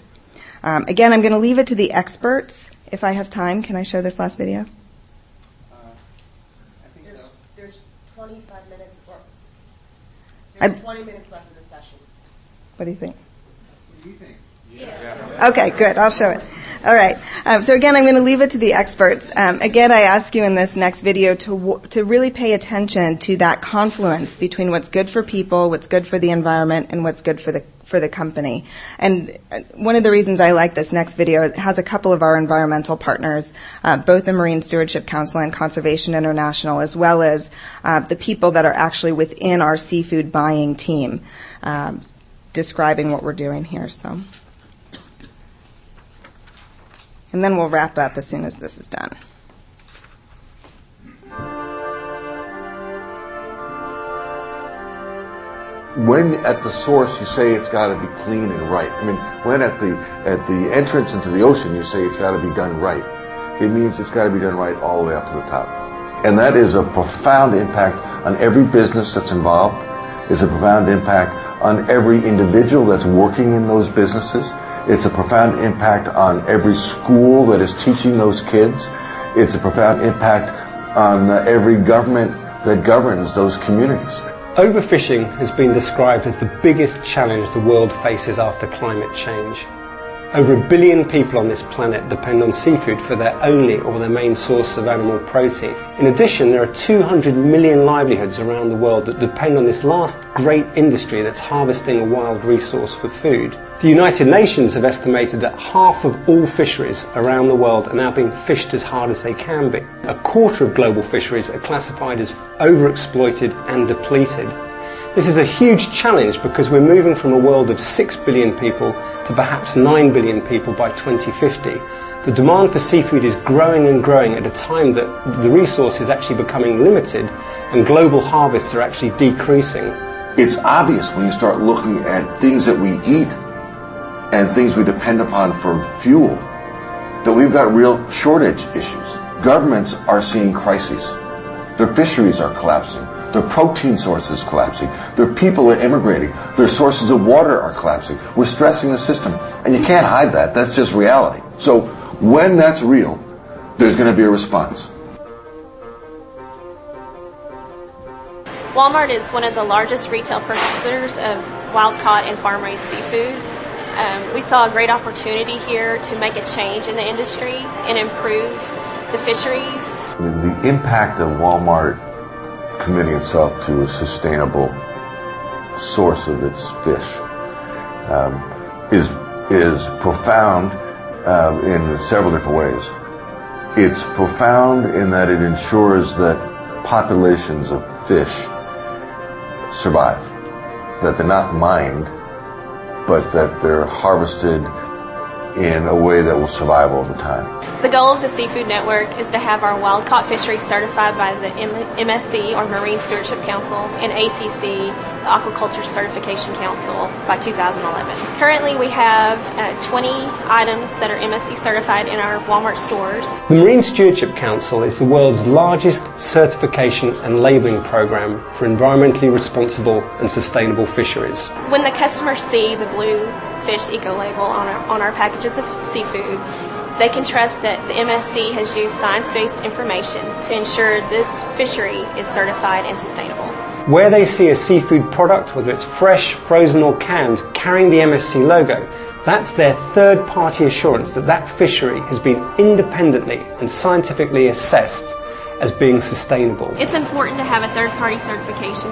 Um, again, I'm going to leave it to the experts if I have time, can I show this last video? Uh, there's, there's 25 minutes or there's 20 minutes left of the session. What do you think? What do you think? Yeah. Okay, good. I'll show it. All right. Um, so again, I'm going to leave it to the experts. Um, again, I ask you in this next video to to really pay attention to that confluence between what's good for people, what's good for the environment, and what's good for the for the company. And uh, one of the reasons I like this next video it has a couple of our environmental partners, uh, both the Marine Stewardship Council and Conservation International, as well as uh, the people that are actually within our seafood buying team, um, describing what we're doing here. So. And then we'll wrap up as soon as this is done. when at the source you say it's got to be clean and right. I mean, when at the at the entrance into the ocean you say it's got to be done right, it means it's got to be done right all the way up to the top. And that is a profound impact on every business that's involved. It's a profound impact on every individual that's working in those businesses. It's a profound impact on every school that is teaching those kids. It's a profound impact on every government that governs those communities. Overfishing has been described as the biggest challenge the world faces after climate change. Over a billion people on this planet depend on seafood for their only or their main source of animal protein. In addition, there are 200 million livelihoods around the world that depend on this last great industry that's harvesting a wild resource for food. The United Nations have estimated that half of all fisheries around the world are now being fished as hard as they can be. A quarter of global fisheries are classified as overexploited and depleted. This is a huge challenge because we're moving from a world of 6 billion people to perhaps 9 billion people by 2050. The demand for seafood is growing and growing at a time that the resource is actually becoming limited and global harvests are actually decreasing. It's obvious when you start looking at things that we eat and things we depend upon for fuel that we've got real shortage issues. Governments are seeing crises. Their fisheries are collapsing. Their protein sources collapsing. Their people are immigrating. Their sources of water are collapsing. We're stressing the system. And you can't hide that. That's just reality. So when that's real, there's going to be a response. Walmart is one of the largest retail purchasers of wild caught and farm raised seafood. Um, we saw a great opportunity here to make a change in the industry and improve the fisheries. The impact of Walmart committing itself to a sustainable source of its fish um, is is profound uh, in several different ways. It's profound in that it ensures that populations of fish survive, that they're not mined, but that they're harvested in a way that will survive over time. The goal of the Seafood Network is to have our wild caught fisheries certified by the MSC or Marine Stewardship Council and ACC, the Aquaculture Certification Council, by 2011. Currently, we have uh, 20 items that are MSC certified in our Walmart stores. The Marine Stewardship Council is the world's largest certification and labeling program for environmentally responsible and sustainable fisheries. When the customers see the blue fish eco label on our, on our packages of seafood, they can trust that the MSC has used science based information to ensure this fishery is certified and sustainable. Where they see a seafood product, whether it's fresh, frozen, or canned, carrying the MSC logo, that's their third party assurance that that fishery has been independently and scientifically assessed as being sustainable. It's important to have a third party certification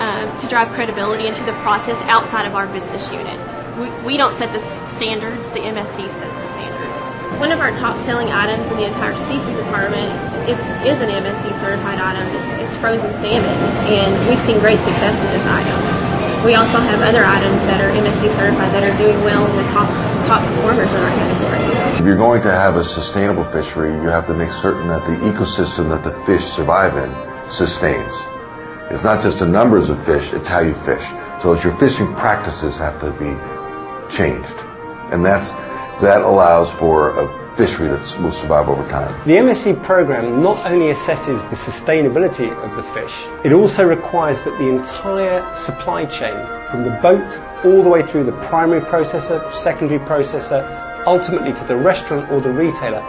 um, to drive credibility into the process outside of our business unit. We, don't set the standards, the MSC sets the standards. One of our top selling items in the entire seafood department is, is an MSC certified item. It's, it's frozen salmon, and we've seen great success with this item. We also have other items that are MSC certified that are doing well in the top top performers in our category. If you're going to have a sustainable fishery, you have to make certain that the ecosystem that the fish survive in sustains. It's not just the numbers of fish, it's how you fish. So your fishing practices have to be changed. And that's, that allows for a fishery that will survive over time. The MSC program not only assesses the sustainability of the fish, it also requires that the entire supply chain, from the boat all the way through the primary processor, secondary processor, ultimately to the restaurant or the retailer,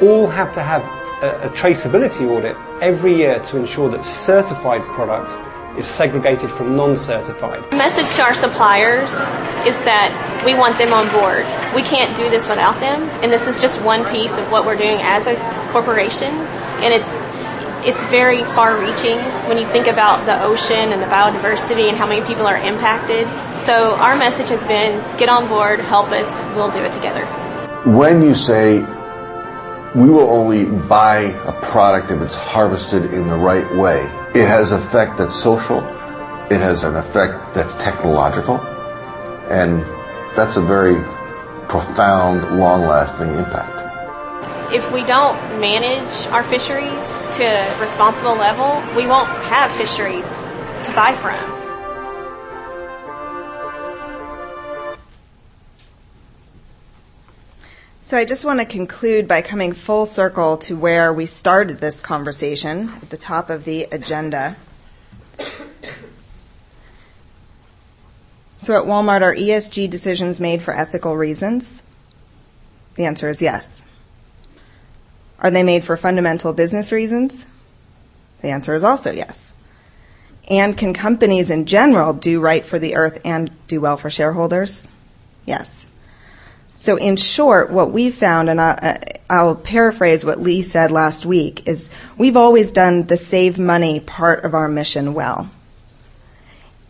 all have to have a, a traceability audit every year to ensure that certified products is segregated from non-certified. The message to our suppliers is that we want them on board. We can't do this without them, and this is just one piece of what we're doing as a corporation, and it's it's very far-reaching when you think about the ocean and the biodiversity and how many people are impacted. So our message has been get on board, help us, we'll do it together. When you say we will only buy a product if it's harvested in the right way, it has effect that's social, it has an effect that's technological, and that's a very profound, long-lasting impact. If we don't manage our fisheries to a responsible level, we won't have fisheries to buy from. So I just want to conclude by coming full circle to where we started this conversation at the top of the agenda. So at Walmart, are ESG decisions made for ethical reasons? The answer is yes. Are they made for fundamental business reasons? The answer is also yes. And can companies in general do right for the earth and do well for shareholders? Yes. So, in short, what we've found, and I'll paraphrase what Lee said last week, is we've always done the save money part of our mission well.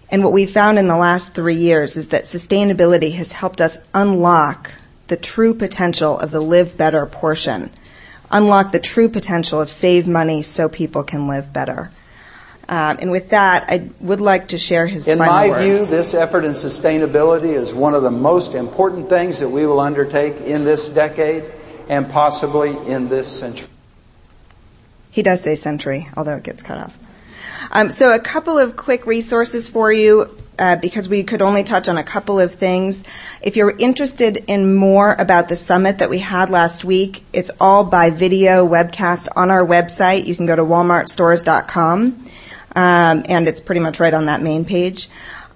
And what we've found in the last three years is that sustainability has helped us unlock the true potential of the live better portion, unlock the true potential of save money so people can live better. Um, and with that, I would like to share his In my words. view, this effort in sustainability is one of the most important things that we will undertake in this decade and possibly in this century. He does say century, although it gets cut off. Um, so, a couple of quick resources for you. Uh, because we could only touch on a couple of things. If you're interested in more about the summit that we had last week, it's all by video webcast on our website. You can go to walmartstores.com, um, and it's pretty much right on that main page.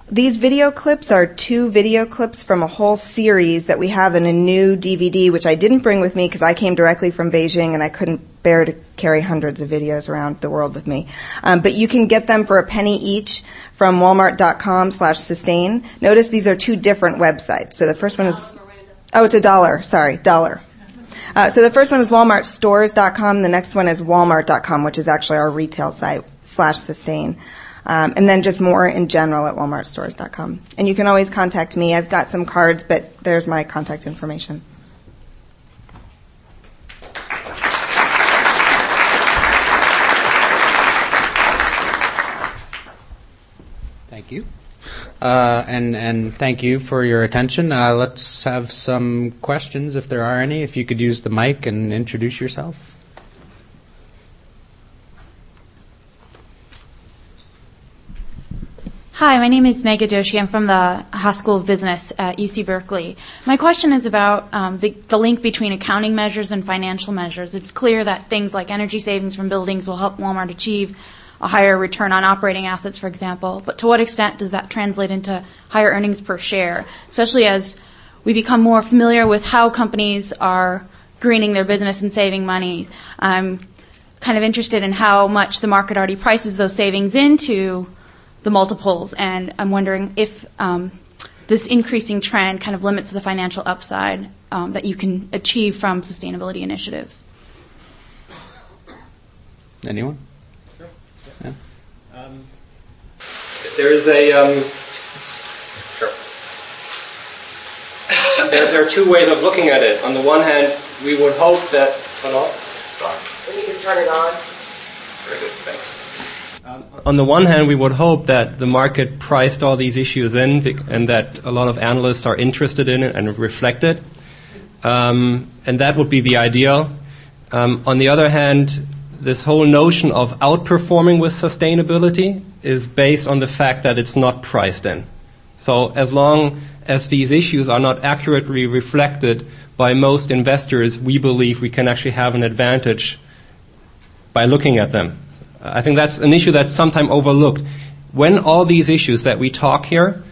These video clips are two video clips from a whole series that we have in a new DVD, which I didn't bring with me because I came directly from Beijing and I couldn't bear to carry hundreds of videos around the world with me. Um, but you can get them for a penny each from walmart.com slash sustain. Notice these are two different websites. So the first one is, oh, it's a dollar. Sorry, dollar. Uh, so the first one is walmartstores.com. The next one is walmart.com, which is actually our retail site slash sustain. Um, and then just more in general at walmartstores.com. And you can always contact me. I've got some cards, but there's my contact information. Thank you. Uh, and and thank you for your attention. Uh, let's have some questions, if there are any. If you could use the mic and introduce yourself. Hi, my name is Megha Doshi. I'm from the Haas School of Business at UC Berkeley. My question is about um, the, the, link between accounting measures and financial measures. It's clear that things like energy savings from buildings will help Walmart achieve a higher return on operating assets, for example. But to what extent does that translate into higher earnings per share, especially as we become more familiar with how companies are greening their business and saving money? I'm kind of interested in how much the market already prices those savings into the multiples, and I'm wondering if um, this increasing trend kind of limits the financial upside um, that you can achieve from sustainability initiatives. Anyone? Sure. Yeah. Um, there is a um, sure. there, there, are two ways of looking at it. On the one hand, we would hope that turn off. We need to turn it on. Very good. Thanks. Um, on the one hand, we would hope that the market priced all these issues in and that a lot of analysts are interested in it and reflect it. Um, and that would be the ideal. Um, on the other hand, this whole notion of outperforming with sustainability is based on the fact that it's not priced in. So as long as these issues are not accurately reflected by most investors, we believe we can actually have an advantage by looking at them. I think that's an issue that's sometimes overlooked. When all these issues that we talk here,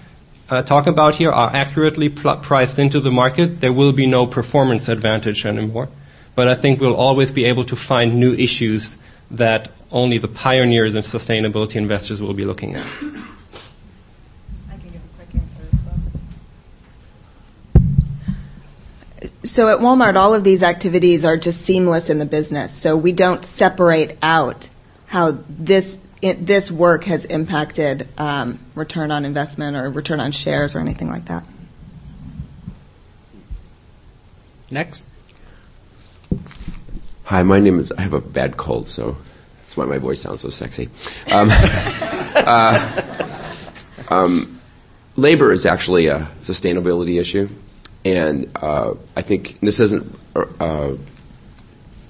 uh, talk about here, are accurately pl- priced into the market, there will be no performance advantage anymore. But I think we'll always be able to find new issues that only the pioneers and sustainability investors will be looking at. So at Walmart, all of these activities are just seamless in the business. So we don't separate out how this it, this work has impacted um, return on investment or return on shares or anything like that. Next. Hi, my name is. I have a bad cold, so that's why my voice sounds so sexy. Um, uh, um, labor is actually a sustainability issue, and uh, I think this isn't uh,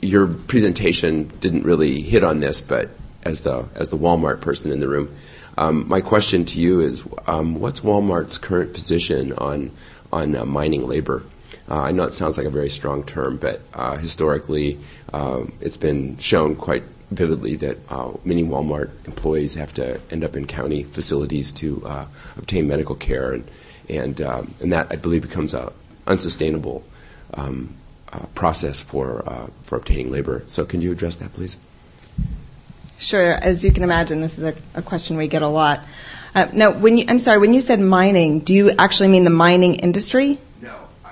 your presentation didn't really hit on this, but as the as the Walmart person in the room, um, my question to you is, um, what's Walmart's current position on on uh, mining labor? Uh, I know it sounds like a very strong term, but uh, historically, um, it's been shown quite vividly that uh, many Walmart employees have to end up in county facilities to uh, obtain medical care, and and um, and that I believe becomes a unsustainable um, uh, process for uh, for obtaining labor. So, can you address that, please? Sure. As you can imagine, this is a, a question we get a lot. Now, when you, I'm sorry, when you said mining, do you actually mean the mining industry?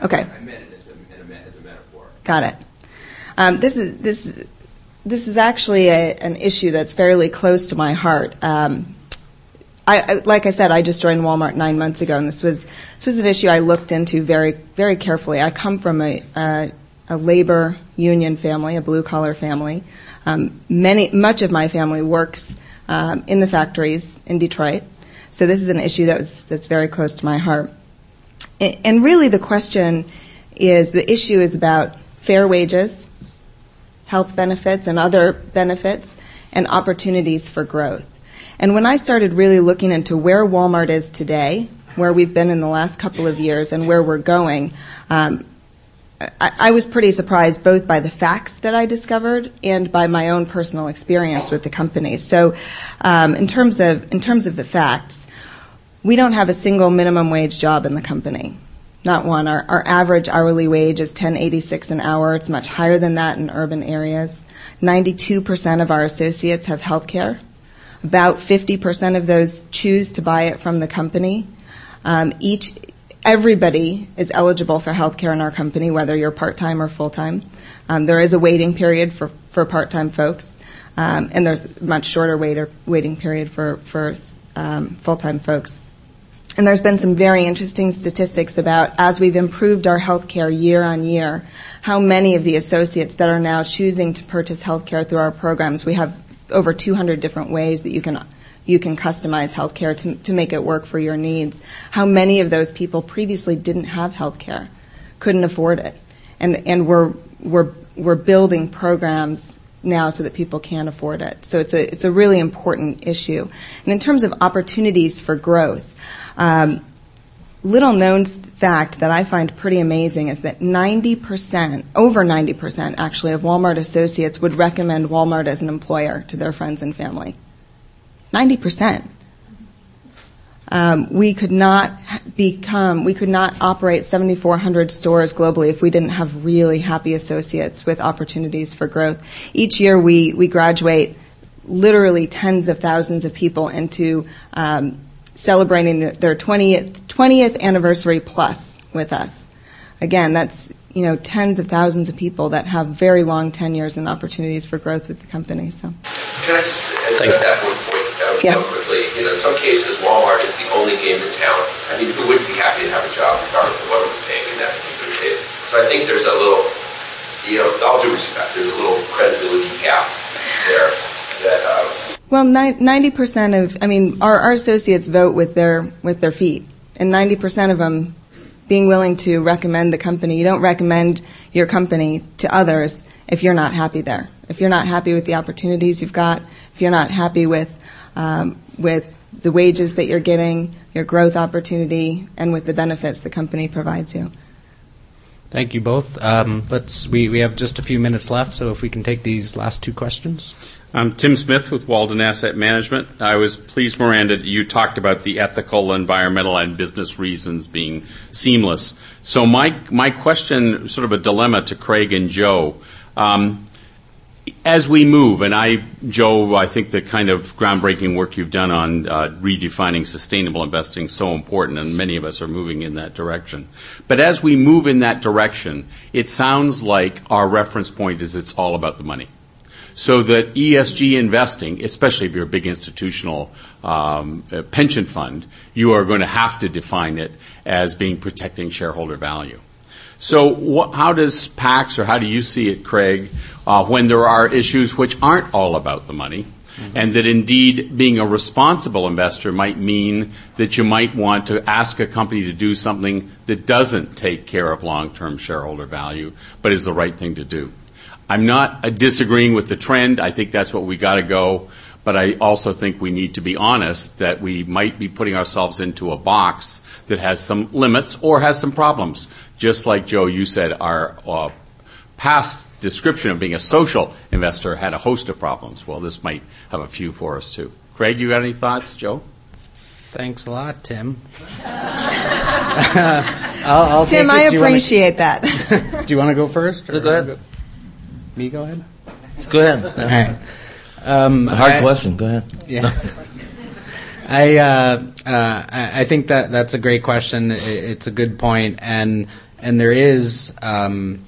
Okay. I meant it as a, as a metaphor. Got it. Um, this is this this is actually a, an issue that's fairly close to my heart. Um, I, I, like I said, I just joined Walmart nine months ago, and this was this was an issue I looked into very very carefully. I come from a, a a labor union family, a blue collar family. Um, many, much of my family works um, in the factories in Detroit, so this is an issue that was, that's very close to my heart. And, really, the question is the issue is about fair wages, health benefits, and other benefits, and opportunities for growth. And when I started really looking into where Walmart is today, where we've been in the last couple of years, and where we're going, um, I, I was pretty surprised both by the facts that I discovered and by my own personal experience with the company. So, um, in terms of in terms of the facts, we don't have a single minimum wage job in the company. not one. Our, our average hourly wage is 1086 an hour. It's much higher than that in urban areas. 92% of our associates have health care. About 50% of those choose to buy it from the company. Um, each, everybody is eligible for health care in our company, whether you're part-time or full-time. Um, there is a waiting period for, for part-time folks, um, and there's a much shorter waiter, waiting period for, for um, full-time folks. And there's been some very interesting statistics about as we've improved our healthcare year on year, how many of the associates that are now choosing to purchase healthcare through our programs. We have over 200 different ways that you can you can customize healthcare to to make it work for your needs. How many of those people previously didn't have healthcare, couldn't afford it, and and we're we're we're building programs now so that people can afford it. So it's a it's a really important issue. And in terms of opportunities for growth. Um, little known fact that I find pretty amazing is that 90%, over 90% actually, of Walmart associates would recommend Walmart as an employer to their friends and family. 90%. Um, we could not become, we could not operate 7,400 stores globally if we didn't have really happy associates with opportunities for growth. Each year we, we graduate literally tens of thousands of people into um, celebrating their 20th, 20th anniversary plus with us. Again, that's you know tens of thousands of people that have very long tenures and opportunities for growth with the company. So. Can I just address that one point uh, yeah. quickly? You know, in some cases, Walmart is the only game in town. I mean, who wouldn't be happy to have a job regardless of what it was paying in that particular case? So I think there's a little, you know, all due respect, there's a little credibility gap there that. Uh, well, ninety percent of, I mean, our, our associates vote with their with their feet, and ninety percent of them being willing to recommend the company. You don't recommend your company to others if you're not happy there. If you're not happy with the opportunities you've got, if you're not happy with um, with the wages that you're getting, your growth opportunity, and with the benefits the company provides you. Thank you both. Um, let's we, we have just a few minutes left, so if we can take these last two questions. I'm Tim Smith with Walden Asset Management. I was pleased, Miranda, you talked about the ethical, environmental, and business reasons being seamless. So my my question, sort of a dilemma to Craig and Joe. Um, as we move, and I, Joe, I think the kind of groundbreaking work you've done on uh, redefining sustainable investing is so important, and many of us are moving in that direction. But as we move in that direction, it sounds like our reference point is it's all about the money so that ESG investing, especially if you're a big institutional um, uh, pension fund, you are going to have to define it as being protecting shareholder value. So, what, how does PAX, or how do you see it, Craig, uh, when there are issues which aren't all about the money? Mm-hmm. And that indeed being a responsible investor might mean that you might want to ask a company to do something that doesn't take care of long term shareholder value, but is the right thing to do. I'm not uh, disagreeing with the trend. I think that's what we got to go. But I also think we need to be honest that we might be putting ourselves into a box that has some limits or has some problems. Just like Joe, you said, our uh, past description of being a social investor had a host of problems. Well, this might have a few for us too. Craig, you got any thoughts, Joe? Thanks a lot, Tim. I'll, I'll Tim, I appreciate wanna, that. do you want to go first? Go ahead. Me go ahead? Go ahead. All right. Um, a hard I, question. Go ahead. Yeah. I uh, uh, I think that that's a great question. It's a good point, and and there is. Um,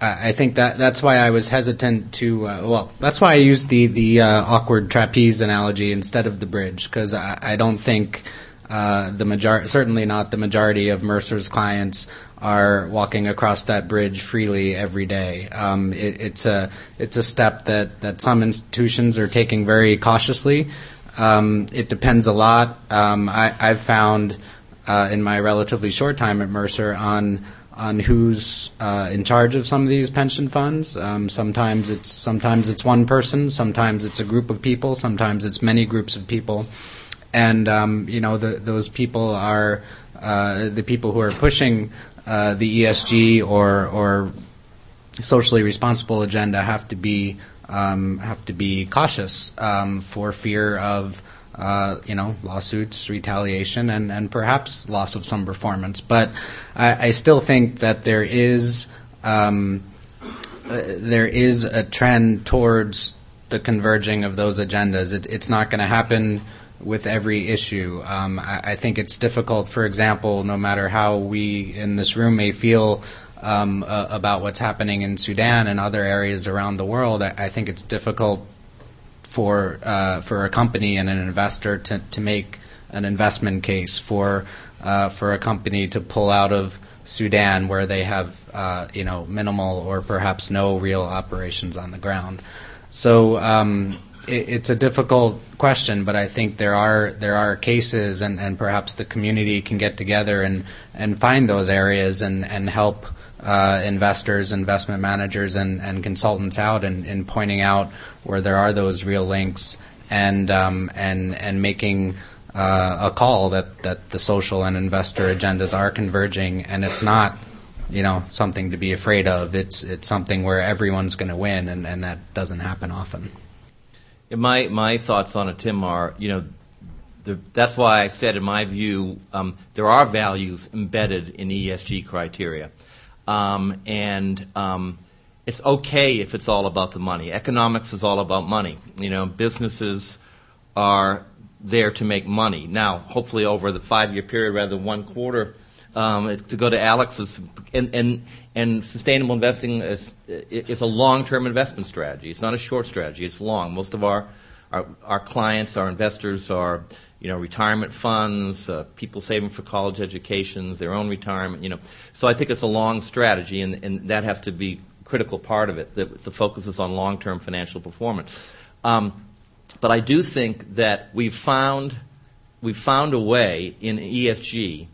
I think that that's why I was hesitant to. Uh, well, that's why I used the the uh, awkward trapeze analogy instead of the bridge because I, I don't think uh, the majority, certainly not the majority of Mercer's clients are walking across that bridge freely every day. Um, it, it's a it's a step that, that some institutions are taking very cautiously. Um, it depends a lot. Um, I, have found uh, in my relatively short time at Mercer on on who's uh, in charge of some of these pension funds. Um, sometimes it's sometimes it's one person, sometimes it's a group of people, sometimes it's many groups of people, and um, you know the, those people are uh, the people who are pushing uh, the ESG or or socially responsible agenda have to be um, have to be cautious um, for fear of uh, you know, lawsuits, retaliation, and, and perhaps loss of some performance. But I, I still think that there is um, uh, there is a trend towards the converging of those agendas. It, it's not going to happen with every issue. Um, I, I, think it's difficult, for example, no matter how we in this room may feel um, uh, about what's happening in Sudan and other areas around the world, I, I think it's difficult for uh, for a company and an investor to, to make an investment case for uh, for a company to pull out of Sudan where they have uh, you know minimal or perhaps no real operations on the ground. So um, it, it's a difficult question, but I think there are there are cases, and, and perhaps the community can get together and, and find those areas and, and help uh, investors, investment managers, and, and consultants out in, in pointing out where there are those real links and um, and and making uh, a call that, that the social and investor agendas are converging, and it's not you know something to be afraid of. It's it's something where everyone's going to win, and, and that doesn't happen often. My my thoughts on it, Tim, are you know. The, that's why I said, in my view, um, there are values embedded in ESG criteria. Um, and um, it's okay if it's all about the money. Economics is all about money. You know, businesses are there to make money. Now, hopefully, over the five-year period rather than one quarter, um, to go to Alex's and and and sustainable investing is is a long-term investment strategy. It's not a short strategy. It's long. Most of our our, our clients, our investors are you know, retirement funds, uh, people saving for college educations, their own retirement, you know. So I think it's a long strategy, and, and that has to be a critical part of it. The, the focus is on long-term financial performance. Um, but I do think that we've found we've found a way in ESG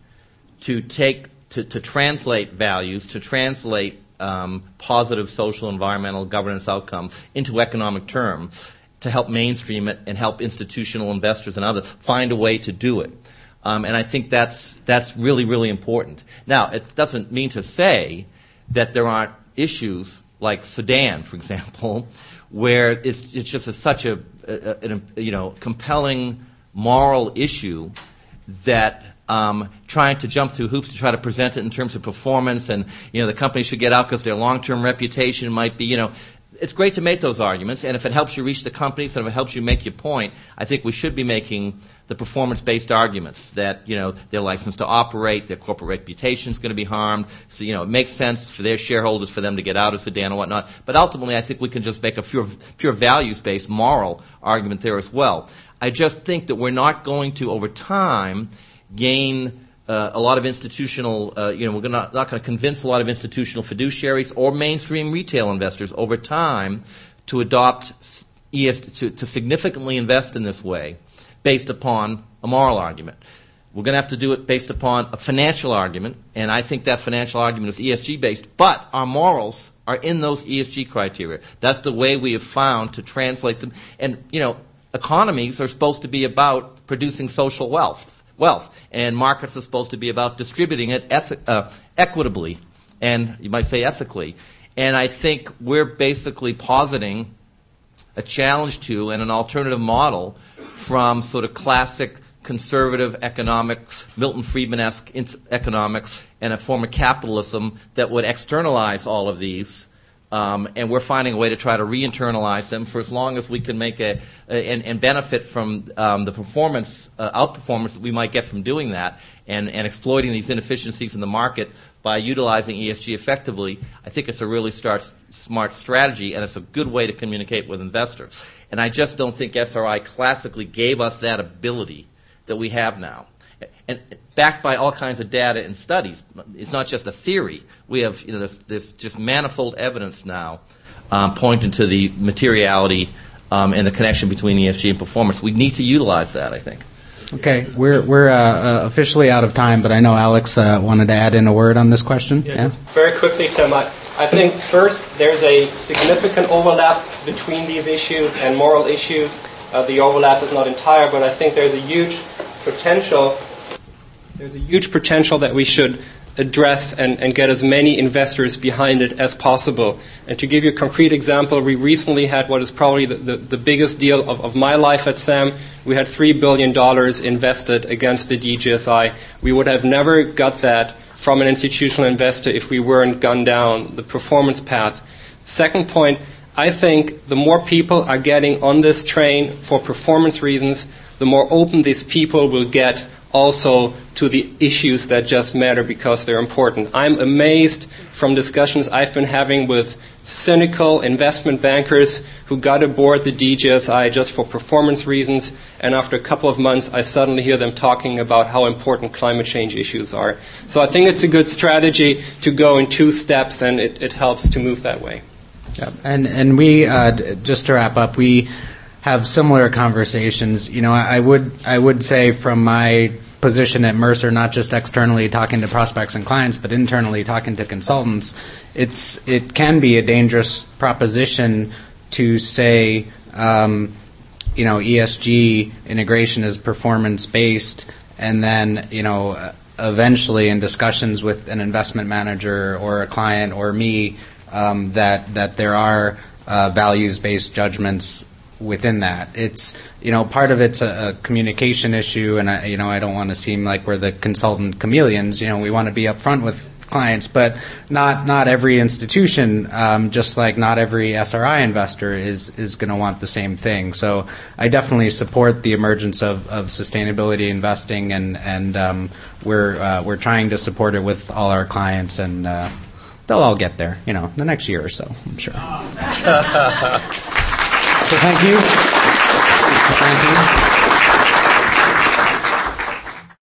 to take to, to translate values, to translate um, positive social, environmental, governance outcomes into economic terms to help mainstream it and help institutional investors and others find a way to do it. Um, and I think that's, that's really, really important. Now, it doesn't mean to say that there aren't issues like Sudan, for example, where it's, it's just a, such a, a, a, you know, compelling moral issue that um, trying to jump through hoops to try to present it in terms of performance and you know the company should get out because their long-term reputation might be you know it's great to make those arguments, and if it helps you reach the companies and if it helps you make your point, I think we should be making the performance-based arguments that you know their license to operate, their corporate reputation is going to be harmed. So you know it makes sense for their shareholders for them to get out of Sudan and whatnot. But ultimately, I think we can just make a pure, pure values-based moral argument there as well. I just think that we're not going to over time gain uh, a lot of institutional, uh, you know, we're not, not going to convince a lot of institutional fiduciaries or mainstream retail investors over time to adopt ES, to, to significantly invest in this way based upon a moral argument. We're going to have to do it based upon a financial argument, and I think that financial argument is ESG based, but our morals are in those ESG criteria. That's the way we have found to translate them. And, you know, economies are supposed to be about producing social wealth wealth. And markets are supposed to be about distributing it uh, equitably and you might say ethically. And I think we're basically positing a challenge to and an alternative model from sort of classic conservative economics, Milton Friedman esque economics, and a form of capitalism that would externalize all of these um, and we're finding a way to try to re-internalize them for as long as we can make a, a and, and, benefit from um, the performance uh, outperformance that we might get from doing that and, and exploiting these inefficiencies in the market by utilizing ESG effectively. I think it's a really start, smart strategy and it's a good way to communicate with investors. And I just don't think SRI classically gave us that ability that we have now and backed by all kinds of data and studies. It's not just a theory. We have you know there's, there's just manifold evidence now um, pointing to the materiality um, and the connection between ESG and performance. We need to utilize that. I think. Okay, we're we're uh, uh, officially out of time, but I know Alex uh, wanted to add in a word on this question. Yeah, yeah? very quickly, Tim. I, I think first there's a significant overlap between these issues and moral issues. Uh, the overlap is not entire, but I think there's a huge potential there's a huge potential that we should address and, and get as many investors behind it as possible. And to give you a concrete example, we recently had what is probably the, the, the biggest deal of, of my life at SAM. We had $3 billion invested against the DJSI. We would have never got that from an institutional investor if we weren't gunned down the performance path. Second point, I think the more people are getting on this train for performance reasons, the more open these people will get also to the issues that just matter because they're important. I'm amazed from discussions I've been having with cynical investment bankers who got aboard the DJSI just for performance reasons, and after a couple of months, I suddenly hear them talking about how important climate change issues are. So I think it's a good strategy to go in two steps, and it, it helps to move that way. And and we uh, just to wrap up, we have similar conversations. You know, I, I would I would say from my position at Mercer, not just externally talking to prospects and clients, but internally talking to consultants, it's it can be a dangerous proposition to say, um, you know, ESG integration is performance based, and then you know, eventually in discussions with an investment manager or a client or me, um, that that there are uh, values based judgments within that. It's you know part of it's a, a communication issue, and I, you know I don't want to seem like we're the consultant chameleons. You know we want to be upfront with clients, but not not every institution, um, just like not every SRI investor is is going to want the same thing. So I definitely support the emergence of, of sustainability investing, and and um, we're uh, we're trying to support it with all our clients and. Uh, they'll all get there, you know, the next year or so, I'm sure. So thank you. Thank you.